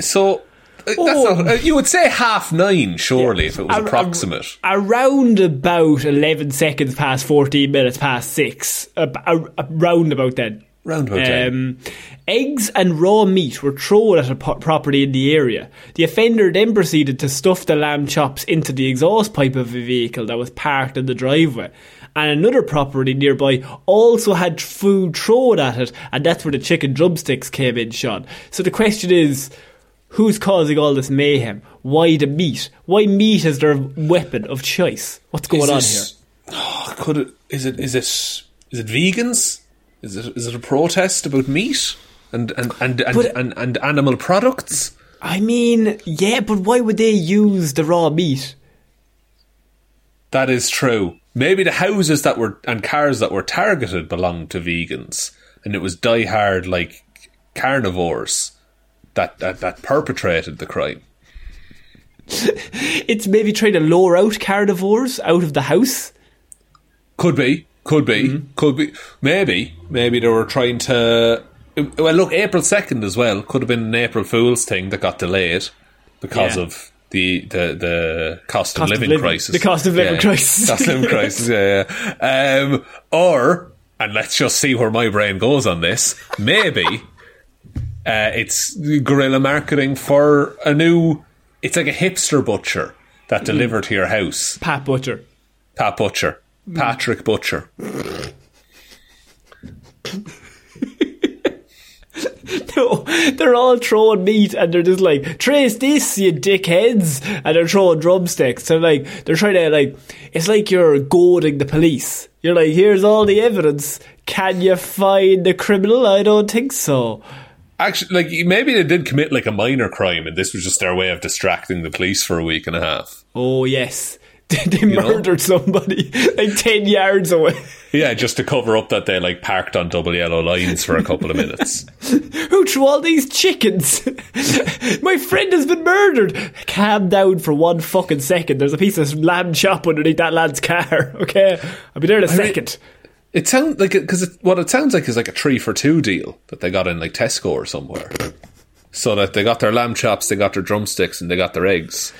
So. Uh, Oh. not, uh, you would say half nine, surely, if it was approximate. Around about 11 seconds past 14 minutes past 6. Uh, ar- around about then. Round about then. Um, eggs and raw meat were thrown at a po- property in the area. The offender then proceeded to stuff the lamb chops into the exhaust pipe of a vehicle that was parked in the driveway. And another property nearby also had food thrown at it, and that's where the chicken drumsticks came in, Sean. So the question is, who's causing all this mayhem? Why the meat? Why meat is their weapon of choice? What's going on this- Oh, could it? Is it? Is it? Is it vegans? Is it? Is it a protest about meat and and and and, But- and, and animal products? I mean, yeah, but why would they use the raw meat? That is true. Maybe the houses that were and cars that were targeted belonged to vegans, and it was diehard like carnivores that that, that perpetrated the crime. It's maybe trying to lure out carnivores out of the house. Could be, could be, could be. Maybe, maybe they were trying to. Well, look, April second as well could have been an April Fool's thing that got delayed because Yeah. of the the the cost, Cost of of living living. crisis. The cost of living Yeah, crisis. Cost of living (laughs) crisis. Yeah, yeah. Um, or and let's just see where my brain goes on this. Maybe. (laughs) Uh, it's guerrilla marketing for a new. It's like a hipster butcher that delivered to your house. Pat Butcher. Pat Butcher, Patrick Butcher. (laughs) No, they're all throwing meat and they're just like, trace this, you dickheads. And they're throwing drumsticks. So like, they're trying to like, it's like you're goading the police. You're like, here's all the evidence. Can you find the criminal? I don't think so. Actually, like maybe they did commit like a minor crime, and this was just their way of distracting the police for a week and a half. Oh, yes. (laughs) they murdered somebody like 10 yards away. Yeah, just to cover up that they like parked on double yellow lines for a couple of (laughs) minutes. Who threw all these chickens? (laughs) My friend has been murdered. Calm down for one fucking second. There's a piece of lamb chop underneath that lad's car. Okay, I'll be there in a mean- second. It sounds like because what it sounds like is like a three for two deal that they got in like Tesco or somewhere. So that they got their lamb chops, they got their drumsticks, and they got their eggs.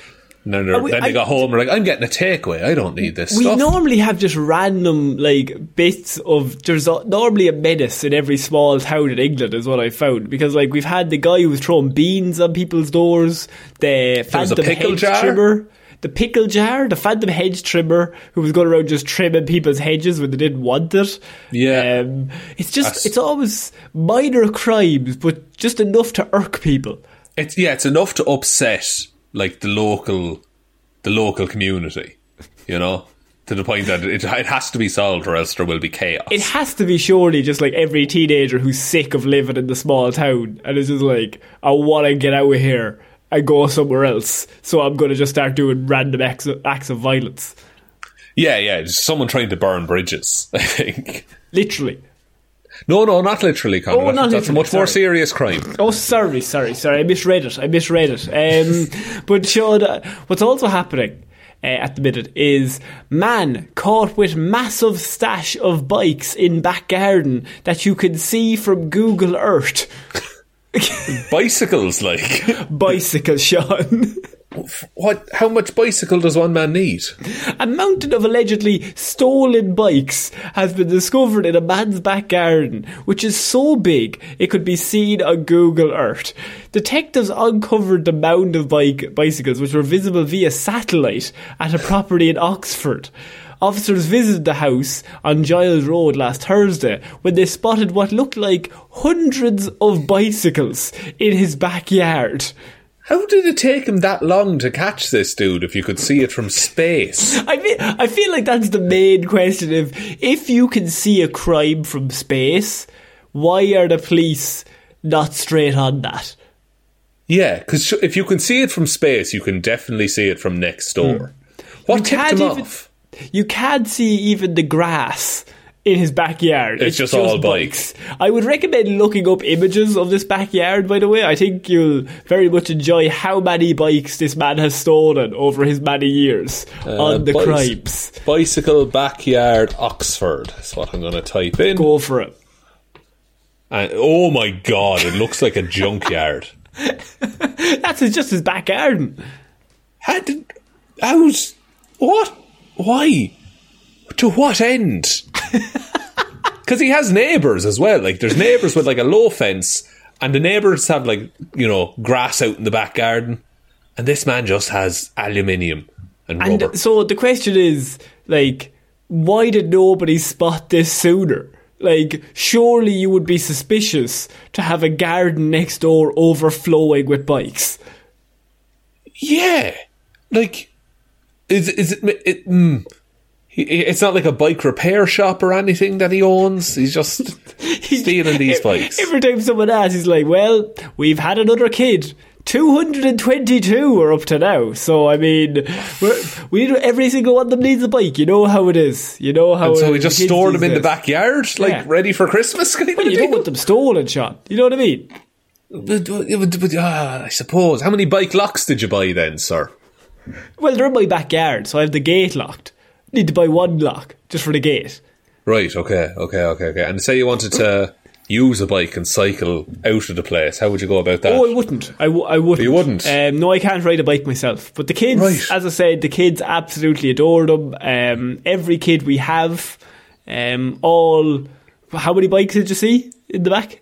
And then, they're- Are we- then they I- got home. and like, I'm getting a takeaway. I don't need this We stuff. normally have just random like bits of. There's normally a menace in every small town in England, is what I found. Because like we've had the guy who was throwing beans on people's doors, the was a phantom pickle jar? trimmer, the pickle jar, the phantom hedge trimmer who was going around just trimming people's hedges when they didn't want it. Yeah. um, it's just That's- it's always minor crimes, but just enough to irk people. It's yeah, it's enough to upset like the local, the local community. You know, to the point that it, it has to be solved, or else there will be chaos. It has to be surely just like every teenager who's sick of living in the small town and is just like, I want to get out of here and go somewhere else. So I'm going to just start doing random acts of, acts of violence. yeah, yeah. Just someone trying to burn bridges. (laughs) I think. Literally. No, no, not literally, Conor. Oh, That's- not That's a literally, much more serious crime. Oh, sorry, sorry, sorry. I misread it. I misread it. Um, (laughs) but Sean, uh, what's also happening uh, at the minute is man caught with massive stash of bikes in back garden that you can see from Google Earth. (laughs) Bicycles, like Bicycle, Sean. what? How much bicycle does one man need? A mountain of allegedly stolen bikes has been discovered in a man's back garden, which is so big it could be seen on Google Earth. Detectives uncovered the mound of bike bicycles, which were visible via satellite at a property in Oxford. Officers visited the house on Giles Road last Thursday when they spotted what looked like hundreds of bicycles in his backyard. How did it take him that long to catch this dude if you could see it from space? I feel, I feel like that's the main question. If if you can see a crime from space, why are the police not straight on that? Yeah, because if you can see it from space, you can definitely see it from next door. Hmm. What You tipped him even- off? You can't see even the grass in his backyard. It's just all bikes. I would recommend looking up images of this backyard. By the way, I think you'll very much enjoy how many bikes this man has stolen over his many years uh, on the bicy- crimes. Bicycle backyard Oxford is what I'm going to type in. Go for it. And, oh my god, it looks like a junkyard. (laughs) (laughs) That's just his back garden. How did? How's? What? Why? To what end? (laughs) Because he has neighbours as well. Like there's neighbours with like a low fence, and the neighbours have like you know grass out in the back garden, and this man just has aluminium and And rubber. so the question is, like, why did nobody spot this sooner? Like, surely you would be suspicious to have a garden next door overflowing with bikes. Yeah, like is is it? it mm, he, it's not like a bike repair shop or anything that he owns. He's just (laughs) stealing these bikes. Every time someone asks, he's like, well, we've had another kid. 222 are up to now. So, I mean, we're, we need, every single one of them needs a bike. You know how it is. You know how And so uh, he just kids stored them in the backyard, like Yeah. ready for Christmas. (laughs) Kind Well, you deal? don't want them stolen, Sean. You know what I mean? But, but, but, ah, I suppose. How many bike locks did you buy then, sir? Well, they're in my backyard, so I have the gate locked. Need to buy one lock just for the gate. Right. Okay. Okay. Okay. Okay. And say you wanted to use a bike and cycle out of the place. How would you go about that? Oh, I wouldn't. I, w- I wouldn't. You wouldn't? Um, no, I can't ride a bike myself. But the kids, Right. as I said, the kids absolutely adore them. Um, every kid we have, um, all. How many bikes did you see in the back?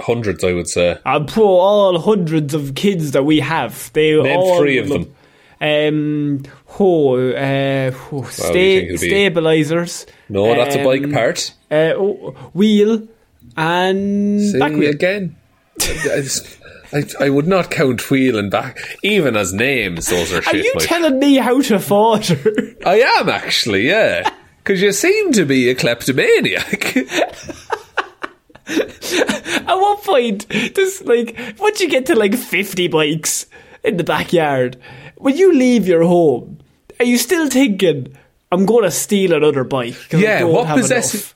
Hundreds, I would say. I'm pro all hundreds of kids that we have. They Name all three of them. Um, oh, uh, oh, sta- stabilizers. No, that's a bike um, part. Uh, oh, wheel and See, back wheel. again. I, I, would not count wheel and back, even as names. Those are Are shit. you telling me how to fodder? (laughs) I am actually, yeah. Because you seem to be a kleptomaniac. (laughs) At what point does like once you get to like fifty bikes in the backyard, when you leave your home, are you still thinking I'm going to steal another bike? Yeah, what possesses?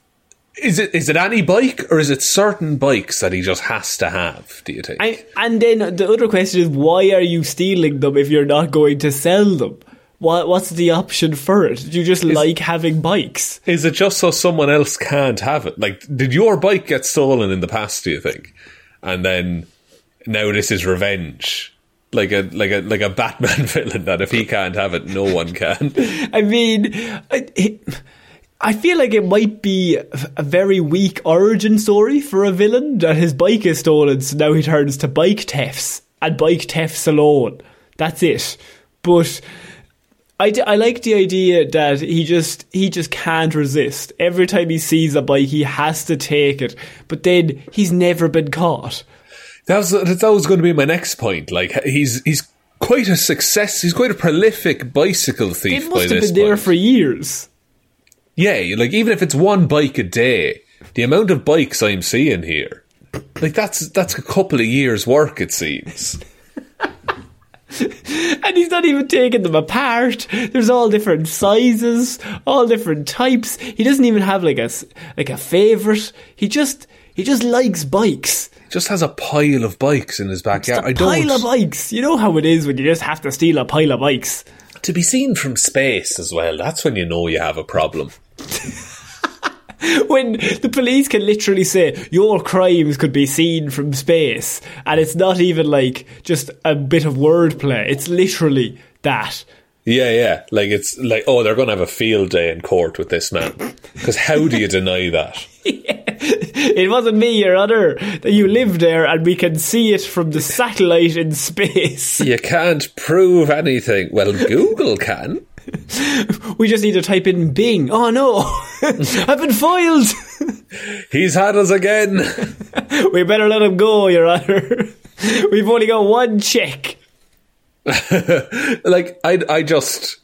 Is it is it any bike or is it certain bikes that he just has to have? Do you think? I, and then the other question is, why are you stealing them if you're not going to sell them? What, what's the option for it? Do you just like having bikes? Is it just so someone else can't have it? Like, did your bike get stolen in the past? Do you think? And then now this is revenge, like a like a like a Batman (laughs) villain that if he can't have it, no one can. (laughs) I mean, I, feel like it might be a a very weak origin story for a villain that his bike is stolen, so now he turns to bike thefts and bike thefts alone. That's it. But I, d- I like the idea that he just he just can't resist. Every time he sees a bike, he has to take it. But then he's never been caught. That was that was going to be my next point. Like he's he's quite a success. He's quite a prolific bicycle thief. It must have been there for years. Yeah, like even if it's one bike a day, the amount of bikes I'm seeing here, like that's that's a couple of years' work. It seems. (laughs) And he's not even taking them apart. There's all different sizes, all different types. He doesn't even have like a like a favorite. He just he just likes bikes. Just has a pile of bikes in his backyard. A I don't pile of bikes. You know how it is when you just have to steal a pile of bikes. to be seen from space as well. That's when you know you have a problem. (laughs) When the police can literally say your crimes could be seen from space, and it's not even like just a bit of wordplay. It's literally that. Yeah, yeah. Like it's like oh, they're going to have a field day in court with this man. (laughs) Because how do you deny that? It wasn't me, Your Honour, that you live there and we can see it from the satellite in space. You can't prove anything. Well, Google can. (laughs) We just need to type in Bing. Oh no, (laughs) I've been foiled. He's had us again. we better let him go, Your Honour. We've only got one check. (laughs) like I, I just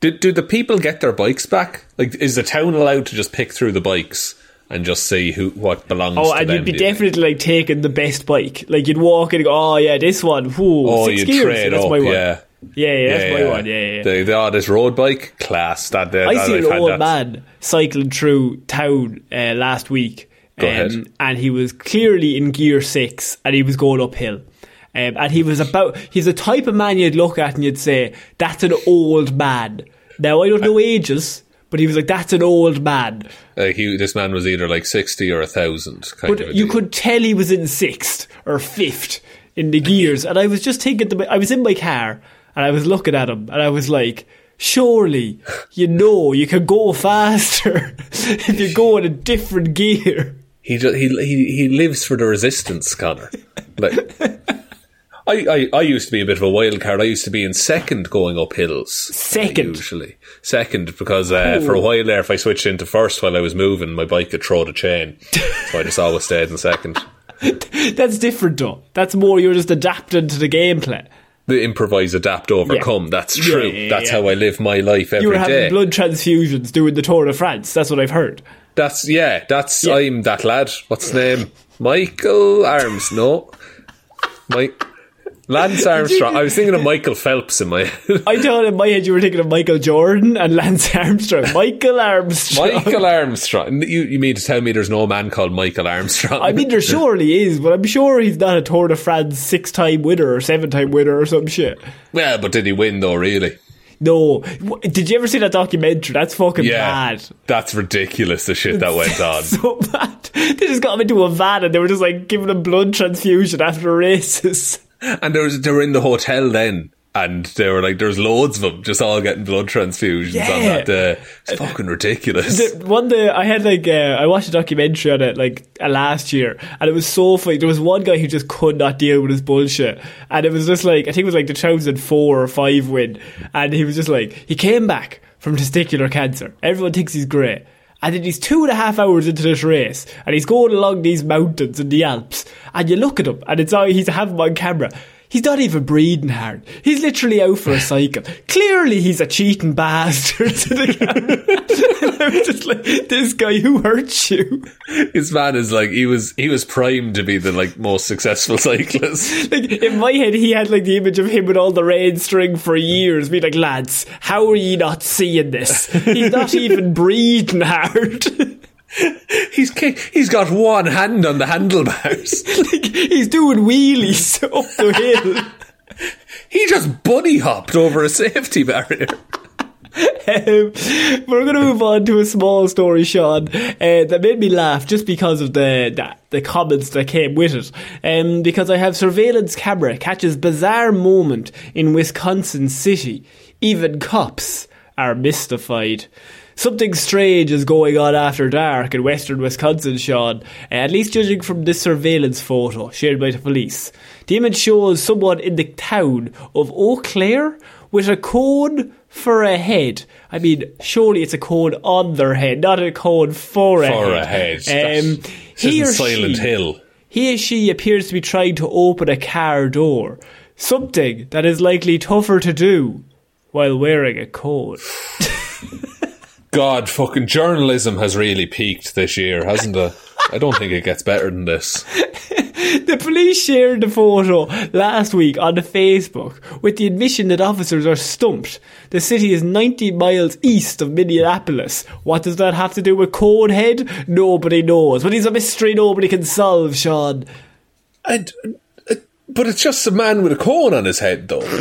do. Do the people get their bikes back? Like, is the town allowed to just pick through the bikes and just see who what belongs? Oh, to and them, you'd be you think? definitely like taking the best bike. Like you'd walk and go, oh yeah, this one. Whew, Oh, six you gears. trade that's up, my one. yeah. Yeah, yeah, that's my one. Yeah, yeah. The, the, oh, this road bike class. That, that I that seen an old that. man cycling through town uh, last week, um, and he was clearly in gear six, and he was going uphill. Um, and he was about, he's the type of man you'd look at and you'd say, that's an old man. Now, I don't know ages, but he was like, that's an old man. Like he, this man was either like sixty or a thousand. Kind of. But a you could tell he was in sixth or fifth in the gears. And I was just thinking, to my, I was in my car and I was looking at him and I was like, surely you know you can go faster (laughs) if you go in a different gear. He just he he he lives for the resistance, Connor. Like. I, I, I used to be a bit of a wild card. I used to be in second going up hills. Second? Usually. Second, because uh, for a while there, if I switched into first while I was moving, my bike could throw the chain. (laughs) so I just always stayed in second. (laughs) That's different though. That's more you're just adapting to the gameplay. The improvise, adapt, overcome. That's Yeah, true. yeah, That's how I live my life every day. You were having day. blood transfusions doing the Tour de France. That's what I've heard. That's, yeah, that's, Yeah. I'm that lad. What's his name? Michael Arms, no. (laughs) Mike. Lance (laughs) Armstrong. I was thinking of (laughs) Michael Phelps in my head. I thought in my head you were thinking of Michael Jordan and Lance Armstrong. Michael Armstrong. Michael Armstrong. You, you mean to tell me there's no man called Michael Armstrong? I mean, there (laughs) surely is, but I'm sure he's not a Tour de France six time winner or seven time winner or some shit. well, but did he win though? Really? No. Did you ever see that documentary? That's fucking Yeah, bad. that's ridiculous. The shit that went on. So bad. They just got him into a van and they were just like giving him blood transfusion after races. And there was, they were in the hotel then, and they were like, "There's loads of them, just all getting blood transfusions on that day." It's fucking ridiculous. The, one day I had like uh, I watched a documentary on it like uh, last year, and it was so funny. There was one guy who just could not deal with his bullshit, and it was just like I think it was like the 2004 or five win, and he was just like he came back from testicular cancer. Everyone thinks he's great. And then he's two and a half hours into this race, and he's going along these mountains in the Alps, and you look at him, and it's all he's having on camera. He's not even breathing hard. He's literally out for a cycle. Clearly, he's a cheating bastard to the camera. I was just like, this guy who hurts you. His man is like he was he was primed to be the like most successful (laughs) cyclist. Like in my head, he had like the image of him with all the red string for years, being like, lads, how are you not seeing this? He's not (laughs) even breathing hard. (laughs) He's he's got one hand on the handlebars. (laughs) like, he's doing wheelies (laughs) up the hill. he just bunny hopped over a safety barrier. Um, we're going to move on to a small story, Sean, uh, that made me laugh just because of the, the the comments that came with it. Um, because I have surveillance camera catches bizarre moment in Wisconsin City. Even cops are mystified. Something strange is going on after dark in western Wisconsin, Sean, uh, at least judging from this surveillance photo shared by the police. The image shows someone in the town of Eau Claire with a cone for a head. I mean, surely it's a cone on their head, not a cone for a For head. a head. Um, he this or Silent she, Hill. He or she appears to be trying to open a car door. Something that is likely tougher to do while wearing a cone. (laughs) God, fucking journalism has really peaked this year, hasn't it? I don't think it gets better than this. (laughs) The police shared the photo last week on the Facebook with the admission that officers are stumped. The city is 90 miles east of Minneapolis. What does that have to do with Conehead? Nobody knows. But he's a mystery nobody can solve, Sean. And, uh, but it's just a man with a cone on his head, though.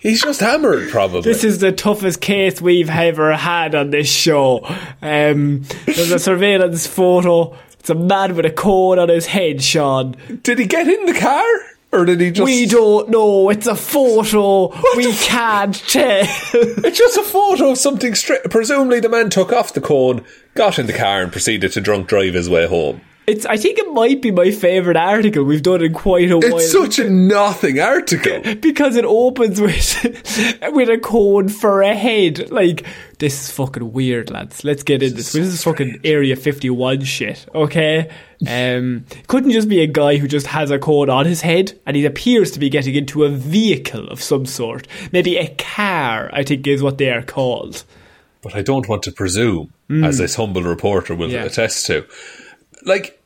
He's just hammered, probably. This is the toughest case we've ever had on this show. Um, there's a surveillance photo. It's a man with a cone on his head, Sean. did he get in the car, or did he just? We don't know. It's a photo. we can't tell. (laughs) It's just a photo of something straight. Presumably, the man took off the cone, got in the car, and proceeded to drunk drive his way home. It's. I think it might be my favorite article we've done in quite a while. It's such a nothing article. (laughs) because it opens with (laughs) with a cone for a head. Like this is fucking weird, lads. Let's get into this. This is fucking Area Fifty One shit. Okay. (laughs) Um, couldn't just be a guy who just has a cone on his head and he appears to be getting into a vehicle of some sort. Maybe a car, I think is what they are called. But I don't want to presume, as this humble reporter will Hmm. Yeah. attest to. Like,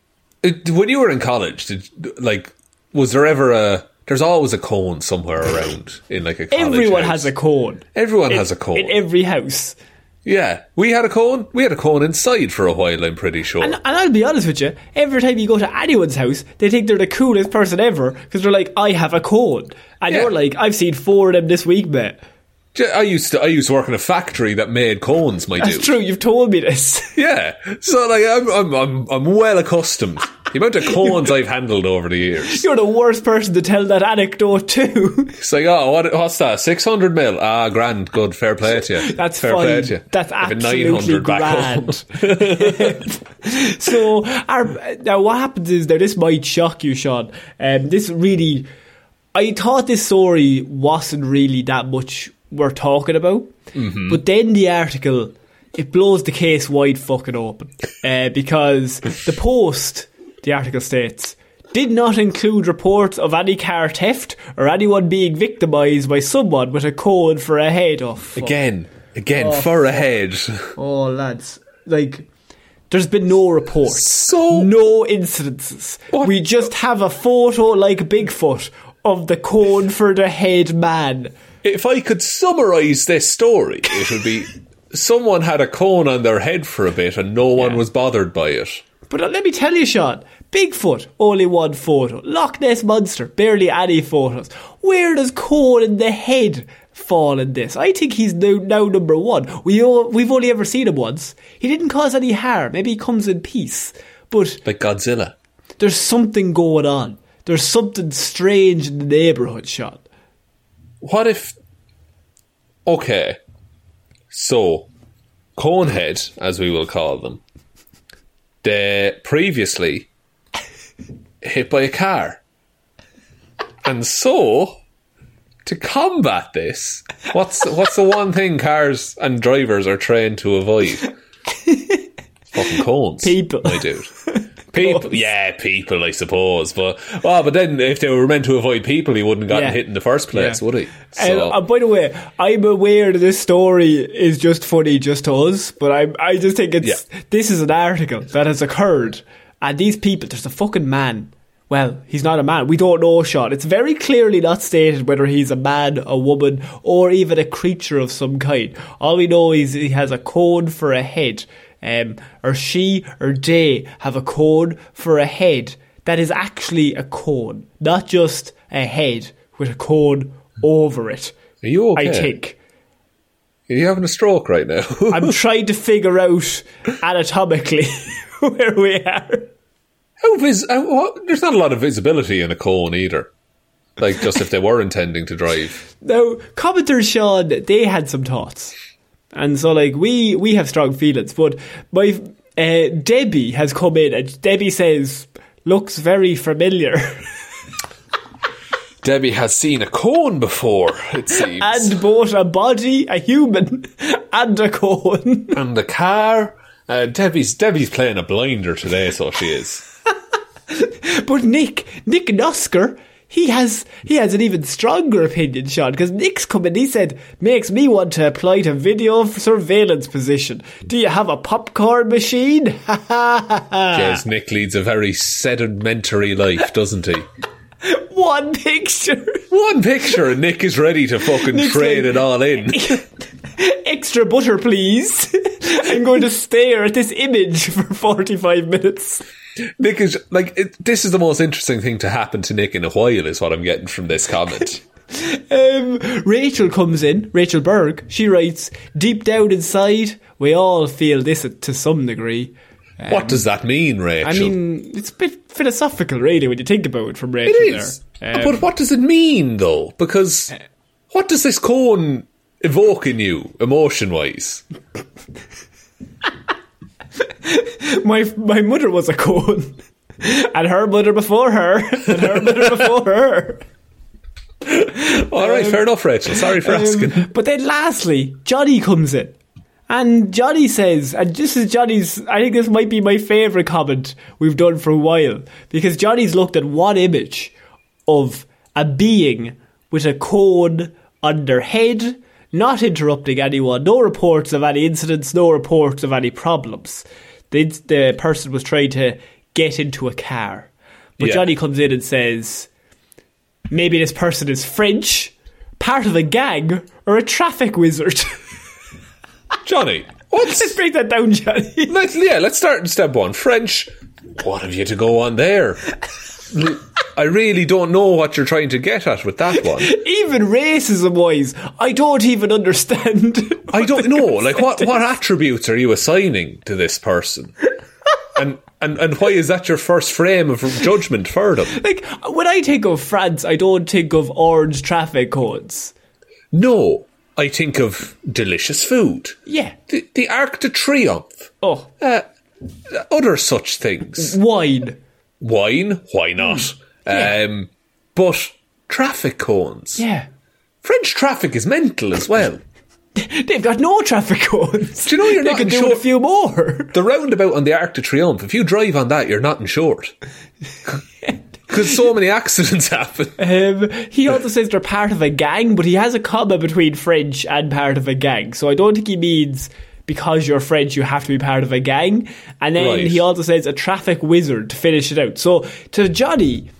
Uh, when you were in college, did like was there ever a? There's always a cone somewhere around in like a college Everyone house. has a cone. Everyone In- has a cone. In every house. yeah, we had a cone. We had a cone inside for a while. I'm pretty sure. And, and I'll be honest with you, every time you go to anyone's house, they think they're the coolest person ever because they're like, I have a cone. And Yeah. you're like, I've seen four of them this week, mate. I used to I used to work in a factory that made cones. My That's dude. true, you've told me this. (laughs) Yeah, so like I'm I'm I'm, I'm well accustomed. The amount of cones I've handled over the years. You're the worst person to tell that anecdote to. (laughs) It's like, oh, what, what's that? Six hundred mil? Ah, grand, good, fair play to you. (laughs) That's fair fine. play to you. That's I have a absolutely 900 grand. so, our, now what happens is now this might shock you, Sean. Um, this really, I thought this story wasn't really that much we're talking about, Mm-hmm. but then the article it blows the case wide fucking open uh, because the post, the article states. Did not include reports of any car theft or anyone being victimised by someone with a code for a head off. Again, again, Oh, for a head. Oh, lads. Like, there's been no reports. So- No incidences. What We just have a photo like Bigfoot of the cone for the head man. If I could summarise this story, it would be (laughs) someone had a cone on their head for a bit and no one Yeah. was bothered by it. But uh, let me tell you, Sean, Bigfoot, only one photo. Loch Ness Monster, barely any photos. Where does cone in the head fall in this? I think he's now, now number one. We all, we've only ever seen him once. He didn't cause any harm. Maybe he comes in peace. But Like Godzilla. there's something going on. There's something strange in the neighbourhood, Sean. What if? Okay, so Conehead, as we will call them, they previously hit by a car, and so to combat this, what's what's the one thing cars and drivers are trained to avoid? (laughs) Fucking cones, People. my dude. People, yeah, people, I suppose. But well, but then if they were meant to avoid people, he wouldn't have gotten Yeah. hit in the first place, Yeah. would he? And, uh, by the way, I'm aware that this story is just funny just to us, but I I just think it's this is an article that has occurred, and these people, there's a fucking man. Well, he's not a man. We don't know, Sean. It's very clearly not stated whether he's a man, a woman, or even a creature of some kind. All we know is he has a cone for a head, um, or she or they have a cone for a head that is actually a cone, not just a head with a cone over it. Are you okay? I think. Are you having a stroke right now? (laughs) I'm trying to figure out anatomically (laughs) where we are. How vis- how? There's not a lot of visibility in a cone either. Like just if they were (laughs) intending to drive. Now, commenters, Sean, they had some thoughts. And so, like, we, we have strong feelings. But my uh, Debbie has come in and Debbie says, looks very familiar. (laughs) Debbie has seen a cone before, it seems. and bought a body, a human, and a cone. (laughs) and a car. Uh, Debbie's Debbie's playing a blinder today, so she is. (laughs) But Nick, Nick Nosker, he has he has an even stronger opinion, Sean, because Nick's come in, he said, makes me want to apply to video surveillance position. Do you have a popcorn machine? (laughs) Yes, Nick leads a very sedimentary life, doesn't he? (laughs) One picture. One picture, and Nick is ready to fucking Nick's trade like- it all in. (laughs) Extra butter, please. (laughs) I'm going to stare at this image for 45 minutes. Nick is like, it, this is the most interesting thing to happen to Nick in a while, is what I'm getting from this comment. Um, Rachel comes in, Rachel Berg. She writes, Deep down inside, we all feel this to some degree. What does that mean, Rachel? I mean, it's a bit philosophical, really, when you think about it from Rachel it is. there. Um, but what does it mean, though? Because what does this cone evoke in you, emotion wise? (laughs) my my mother was a cone, (laughs) and her mother before her, (laughs) and her mother before her. All right, fair enough, Rachel. Sorry for asking. Um, but then, lastly, Johnny comes in, and Johnny says, and this is Johnny's. I think this might be my favorite comment we've done for a while because Johnny's looked at one image of a being with a cone on their head, not interrupting anyone. No reports of any incidents. No reports of any problems. The the person was trying to get into a car, but Yeah. Johnny comes in and says maybe this person is French, part of a gang, or a traffic wizard. (laughs) Johnny, Let's break that down, Johnny. Let's, yeah, let's start in step one. French. What have you to go on there? (laughs) I really don't know what you're trying to get at with that one. Even racism wise, I don't even understand. I don't know. Like, what, what attributes are you assigning to this person? And, and, and why is that your first frame of judgment for them? like, when I think of France, I don't think of orange traffic codes. No, I think of delicious food. Yeah. The, the Arc de Triomphe. Oh, Uh, other such things. wine. Wine, why not? Yeah. Um, but traffic cones. Yeah. French traffic is mental as well. (laughs) They've got no traffic cones. Do you know you're they not could do a few more. The roundabout on the Arc de Triomphe, if you drive on that, you're not insured. (laughs) Because so many accidents (laughs) happen. Um, he also says they're part of a gang, but he has a comma between French and part of a gang. So I don't think he means because you're French, you have to be part of a gang. And then Right. he also says a traffic wizard to finish it out. So to Johnny,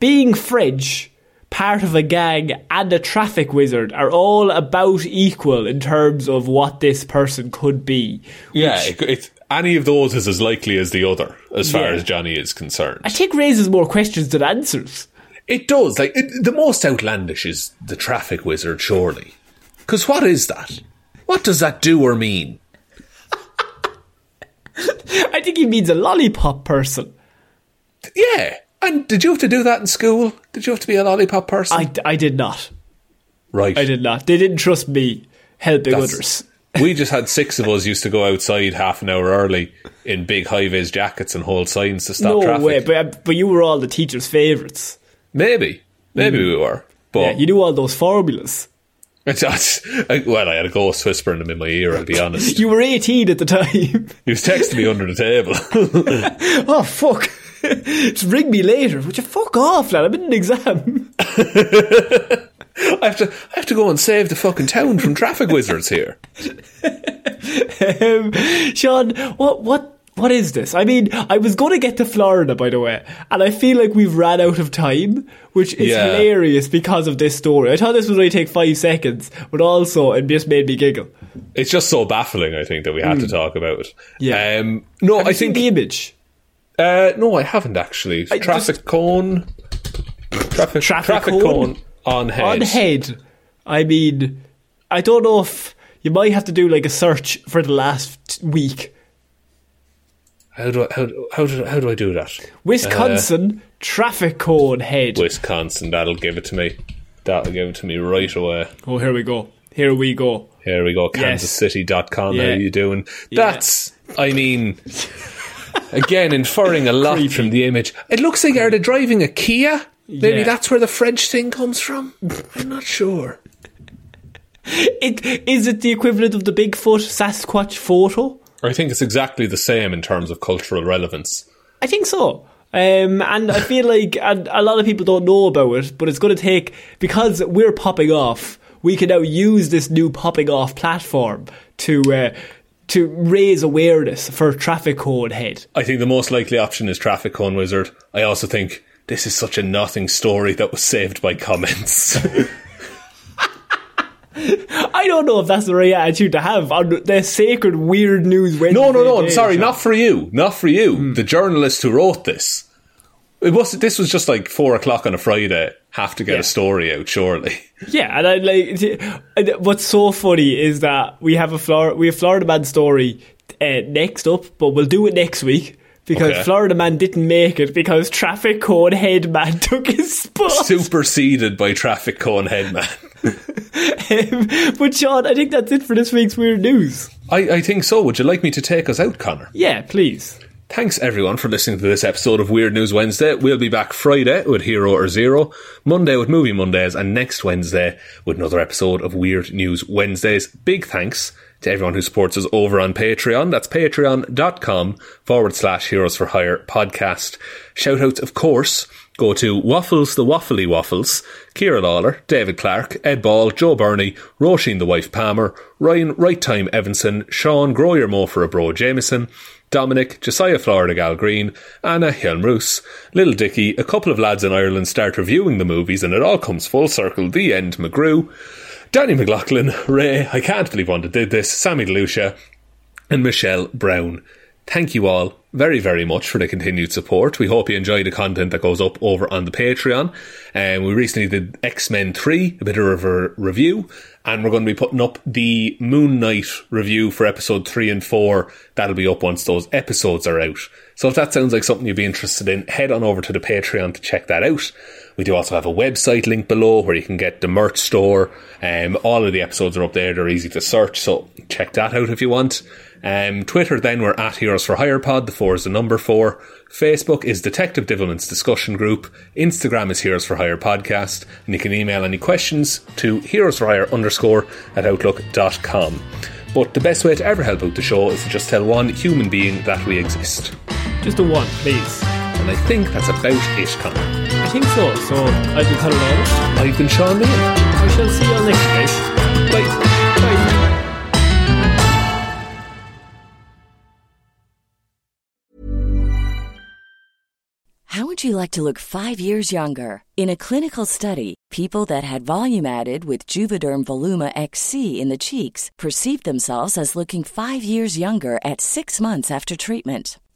being French, part of a gang, and a traffic wizard are all about equal in terms of what this person could be. Yeah, it, it's, any of those is as likely as the other, as far Yeah. as Johnny is concerned. I think raises more questions than answers. It does. Like it, the most outlandish is the traffic wizard, surely. Because what is that? What does that do or mean? (laughs) I think he means a lollipop person. Yeah. And did you have to do that in school? Did you have to be a lollipop person? I, I did not. Right. I did not. They didn't trust me helping That's- others. (laughs) we just had six of us used to go outside half an hour early in big high vis jackets and hold signs to stop No traffic. way, but but you were all the teachers' favourites. maybe, maybe mm. we were, but Yeah, you knew all those formulas. (laughs) I, well, I had a ghost whispering them in my ear. I'll be (laughs) honest. You were 18 at the time. he was texting me under the table. oh, fuck. Just ring me later. Would you fuck off, lad? I'm in an exam. I have to, I have to go and save the fucking town from traffic wizards here. (laughs) um, Sean, what, what, what is this? I mean, I was going to get to Florida, by the way, and I feel like we've ran out of time, which is Yeah. hilarious because of this story. I thought this would only take five seconds, but also it just made me giggle. It's just so baffling. I think that we had to talk about it. Yeah. Um, no, Have I you seen think the image. Uh, no, I haven't actually. I traffic just- cone. Traffic, Traffic cone? cone? On head. On head. I mean, I don't know if you might have to do like a search for the last week. How do I how, do- how do how do I do that? Wisconsin uh, traffic cone head. Wisconsin. That'll give it to me. That'll give it to me right away. oh, here we go. Here we go. Here we go. Yes. KansasCity.com. Yeah. How you doing? Yeah. That's. I mean. (laughs) Again, inferring a lot Creepy. from the image. It looks like are they driving a Kia? Maybe Yeah. that's where the French thing comes from. (laughs) I'm not sure. It is it the equivalent of the Bigfoot Sasquatch photo? I think it's exactly the same in terms of cultural relevance. I think so. Um, and I feel (laughs) like and a lot of people don't know about it, but it's going to take because we're popping off. We can now use this new popping off platform to uh, to raise awareness for traffic cone head. I think the most likely option is Traffic Cone Wizard. I also think this is such a nothing story that was saved by comments. (laughs) I don't know if that's the right attitude to have on the sacred weird news Wednesday. no, no, no. I'm day, sorry, Sean. not for you. Not for you. The journalist who wrote this. It was. This was just like four o'clock on a Friday. Have to get Yeah. a story out, surely. Yeah, and I like what's so funny is that we have a Florida we have Florida Man story uh, next up, but we'll do it next week because Okay. Florida Man didn't make it because traffic cone head man (laughs) took his spot. Superseded by Traffic Cone Headman. (laughs) Um, but Sean, I think that's it for this week's weird news. I, I think so. Would you like me to take us out, Connor? Yeah, please. Thanks everyone for listening to this episode of Weird News Wednesday. We'll be back Friday with Hero or Zero, Monday with Movie Mondays, and next Wednesday with another episode of Weird News Wednesdays. Big thanks to everyone who supports us over on Patreon. That's patreon.com forward slash Heroes for Hire podcast. Shout outs, of course, go to Waffles the Waffly Waffles, Kira Lawler, David Clark, Ed Ball, Joe Burney, Roisin the Wife Palmer, Ryan Right Time Evanson, Sean Grow Your Mo for a Bro Jameson, Dominic, Josiah Florida Gal Green, Anna Hjelmroos, Little Dicky, a couple of lads in Ireland start reviewing the movies and it all comes full circle, the end, McGrew, Danny McLaughlin, Ray, I can't believe that did this, Sammy DeLucia, and Michelle Brown. Thank you all very, very much for the continued support. We hope you enjoy the content that goes up over on the Patreon. And we recently did X Men 3, a bit of a review, and we're going to be putting up the Moon Knight review for episode 3 and 4. That'll be up once those episodes are out. So if that sounds like something you'd be interested in, head on over to the Patreon to check that out. We do also have a website link below where you can get the merch store. Um, all of the episodes are up there. They're easy to search, so check that out if you want. Um, Twitter, then we're at Heroes for Hire Pod. The four is the number four. Facebook is Detective Divilment's discussion group. Instagram is Heroes for Hire Podcast. And you can email any questions to heroes for hire underscore at outlook.com. But the best way to ever help out the show is to just tell one human being that we exist. Just a one, please. And I think that's about it, Connor. I think so. So I've been Conor Lawler. I've been Sean Meehan. I shall see you all next week. Bye. Bye. How would you like to look five years younger? In a clinical study, people that had volume added with Juvederm Voluma XC in the cheeks perceived themselves as looking five years younger at six months after treatment.